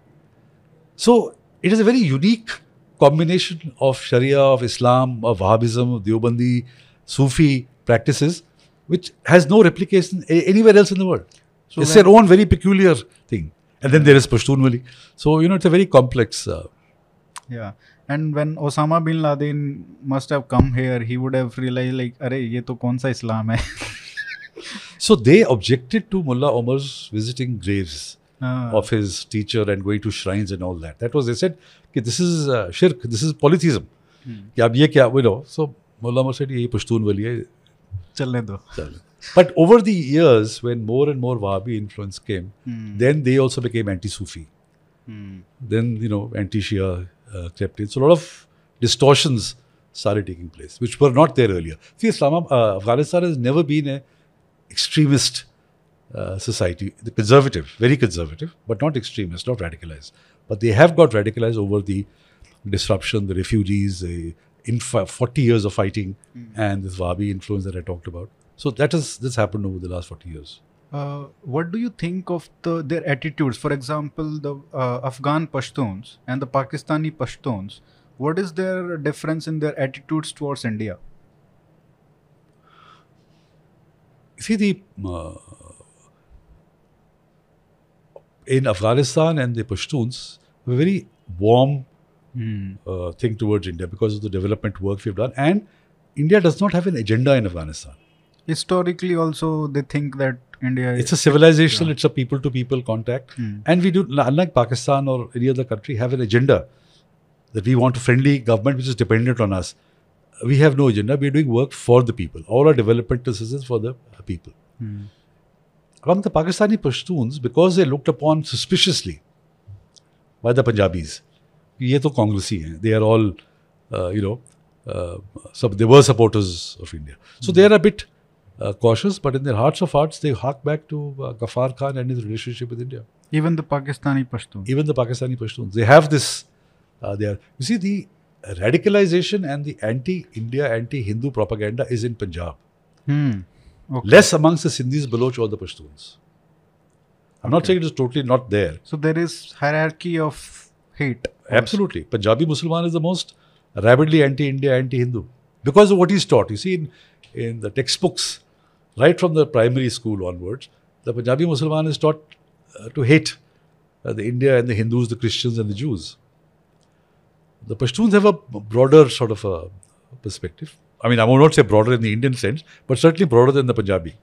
So it is a very unique combination of Sharia, of Islam, of Wahhabism, of Deobandi, Sufi practices, which has no replication anywhere else in the world. So it's their own very peculiar thing. And then there is Pashtunwali. So, you know, it's a very complex. Uh, yeah. And when Osama bin Laden must have come here, he would have realized, like, Are, ye to kaun sa Islam hai? <laughs> so they objected to Mullah Omar's visiting graves ah. of his teacher and going to shrines and all that. That was, they said, okay, this is uh, shirk, this is polytheism. Hmm. You know, so Mullah said, ye Pashtun wali hai. Chalne do. Chalne. But over the years, when more and more Wahhabi influence came, hmm. then they also became anti-Sufi. Hmm. Then, you know, anti-Shia uh, crept in. So a lot of distortions started taking place, which were not there earlier. See, Islam, uh, Afghanistan has never been a extremist uh, society. The conservative, very conservative, but not extremist, not radicalized. But they have got radicalized over the disruption, the refugees, the in 40 years of fighting, and this Wahhabi influence that I talked about. So that is this happened over the last 40 years. Uh, what do you think of the their attitudes? For example, the uh, Afghan Pashtuns and the Pakistani Pashtuns. What is their difference in their attitudes towards India? see the uh, in Afghanistan and the Pashtuns have a very warm uh, thing towards India because of the development work we've done, and India does not have an agenda in Afghanistan. Historically, also they think that India It's a is civilization. It's a people-to-people contact, Hmm. and we do, unlike Pakistan or any other country, have an agenda that we want a friendly government which is dependent on us. We have no agenda. We're doing work for the people. All our development assistance for the people. Hmm among the Pakistani Pashtuns, because they looked upon suspiciously by the Punjabis, ये तो कांग्रेसी हैं. They are all, uh, you know, uh, sub, they were supporters of India. So they are a bit uh, cautious, but in their hearts of hearts, they hark back to uh, Ghaffar Khan and his relationship with India. even the Pakistani Pashtuns. Even the Pakistani Pashtuns, they have this. Uh, they are. You see, the radicalization and the anti-India, anti-Hindu propaganda is in Punjab. Hmm. Okay. Less amongst the Sindhis, Baloch, or the Pashtuns. I'm not saying it is totally not there. So there is hierarchy of hate. Absolutely. Punjabi Musliman is the most rabidly anti-India, anti-Hindu because of what he's taught. You see, in, in the textbooks, right from the primary school onwards, the Punjabi Musliman is taught uh, to hate uh, the India and the Hindus, the Christians and the Jews. The Pashtuns have a broader sort of a perspective. I mean, I will not say broader in the Indian sense, but certainly broader than the Punjabi.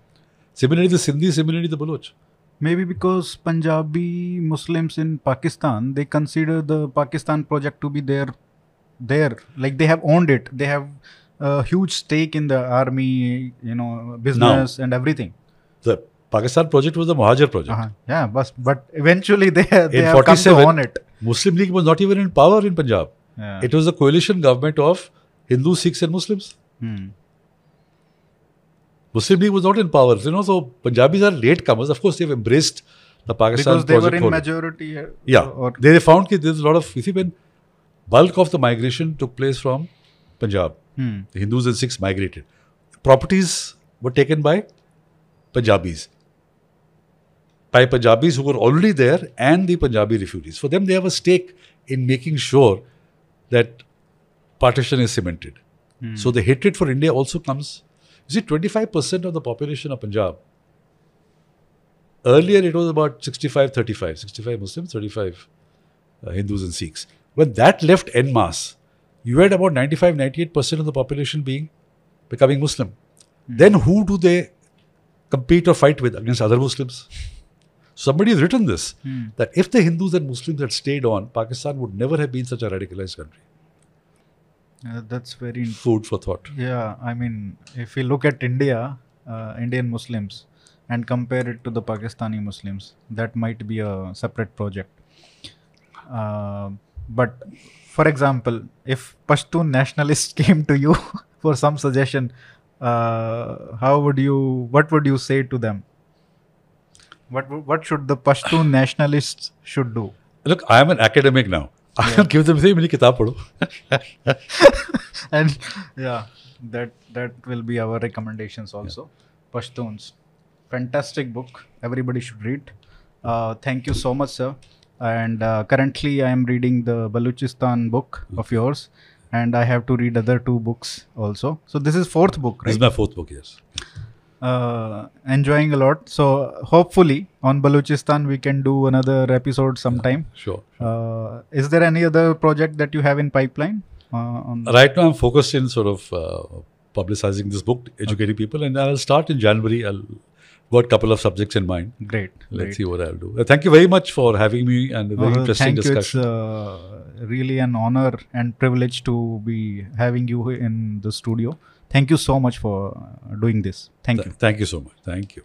Similarly, the Sindhi, similarly the Baloch. Maybe because Punjabi Muslims in Pakistan they consider the Pakistan project to be their their like they have owned it. They have a huge stake in the army, you know, business and everything. The Pakistan project was the Muhajir project. Uh-huh. Yeah, but but eventually they they In have come to own it. Muslim League was not even in power in Punjab. Yeah. It was a coalition government of Hindus, Sikhs, and Muslims. Hmm. Muslim League was not in power. You know, so Punjabis are late comers. Of course, they've embraced the Pakistan Because they were in wholly. majority. uh, Yeah, Or, they, they found that there's a lot of. You see, when bulk of the migration took place from Punjab, Hmm. the Hindus and Sikhs migrated. Properties were taken by Punjabis. By Punjabis who were already there and the Punjabi refugees. For them, they have a stake in making sure that partition is cemented. Hmm. So the hatred for India also comes. You see, 25% of the population of Punjab. Earlier, it was about 65 35. 65 Muslims, 35 uh, Hindus and Sikhs. When that left en masse, you had about 95 98% of the population being becoming Muslim. Hmm. Then who do they compete or fight with against other Muslims? Somebody has written this hmm. that if the Hindus and Muslims had stayed on, Pakistan would never have been such a radicalized country. Uh, that's very Food for thought. Yeah, I mean, if we look at India, uh, Indian Muslims, and compare it to the Pakistani Muslims, that might be a separate project. Uh, but for example, if Pashtun nationalists <laughs> came to you <laughs> for some suggestion, uh, how would you? What would you say to them? What what should the Pashtun nationalists should do? Look, I am an academic now. I'll give them say, kitab padho. <laughs> and yeah, that that will be our recommendations also. Yeah. Pashtuns, fantastic book. Everybody should read. Uh, thank you so much, sir. And uh, currently, I am reading the Baluchistan book of yours, and I have to read other two books also. So this is fourth book, right? This is my fourth book, yes uh, enjoying a lot so hopefully on baluchistan we can do another episode sometime Sure. uh, is there any other project that you have in pipeline uh, on Right now, I'm focused in sort of uh, publicizing this book, educating people, and I'll start in January. I'll got a couple of subjects in mind. great Let's great. see what I'll do. Uh, thank you very much for having me and a very Uh, interesting thank discussion. you. It's uh, really an honor and privilege to be having you in the studio. Thank you so much for doing this. Thank you. Thank you so much. Thank you.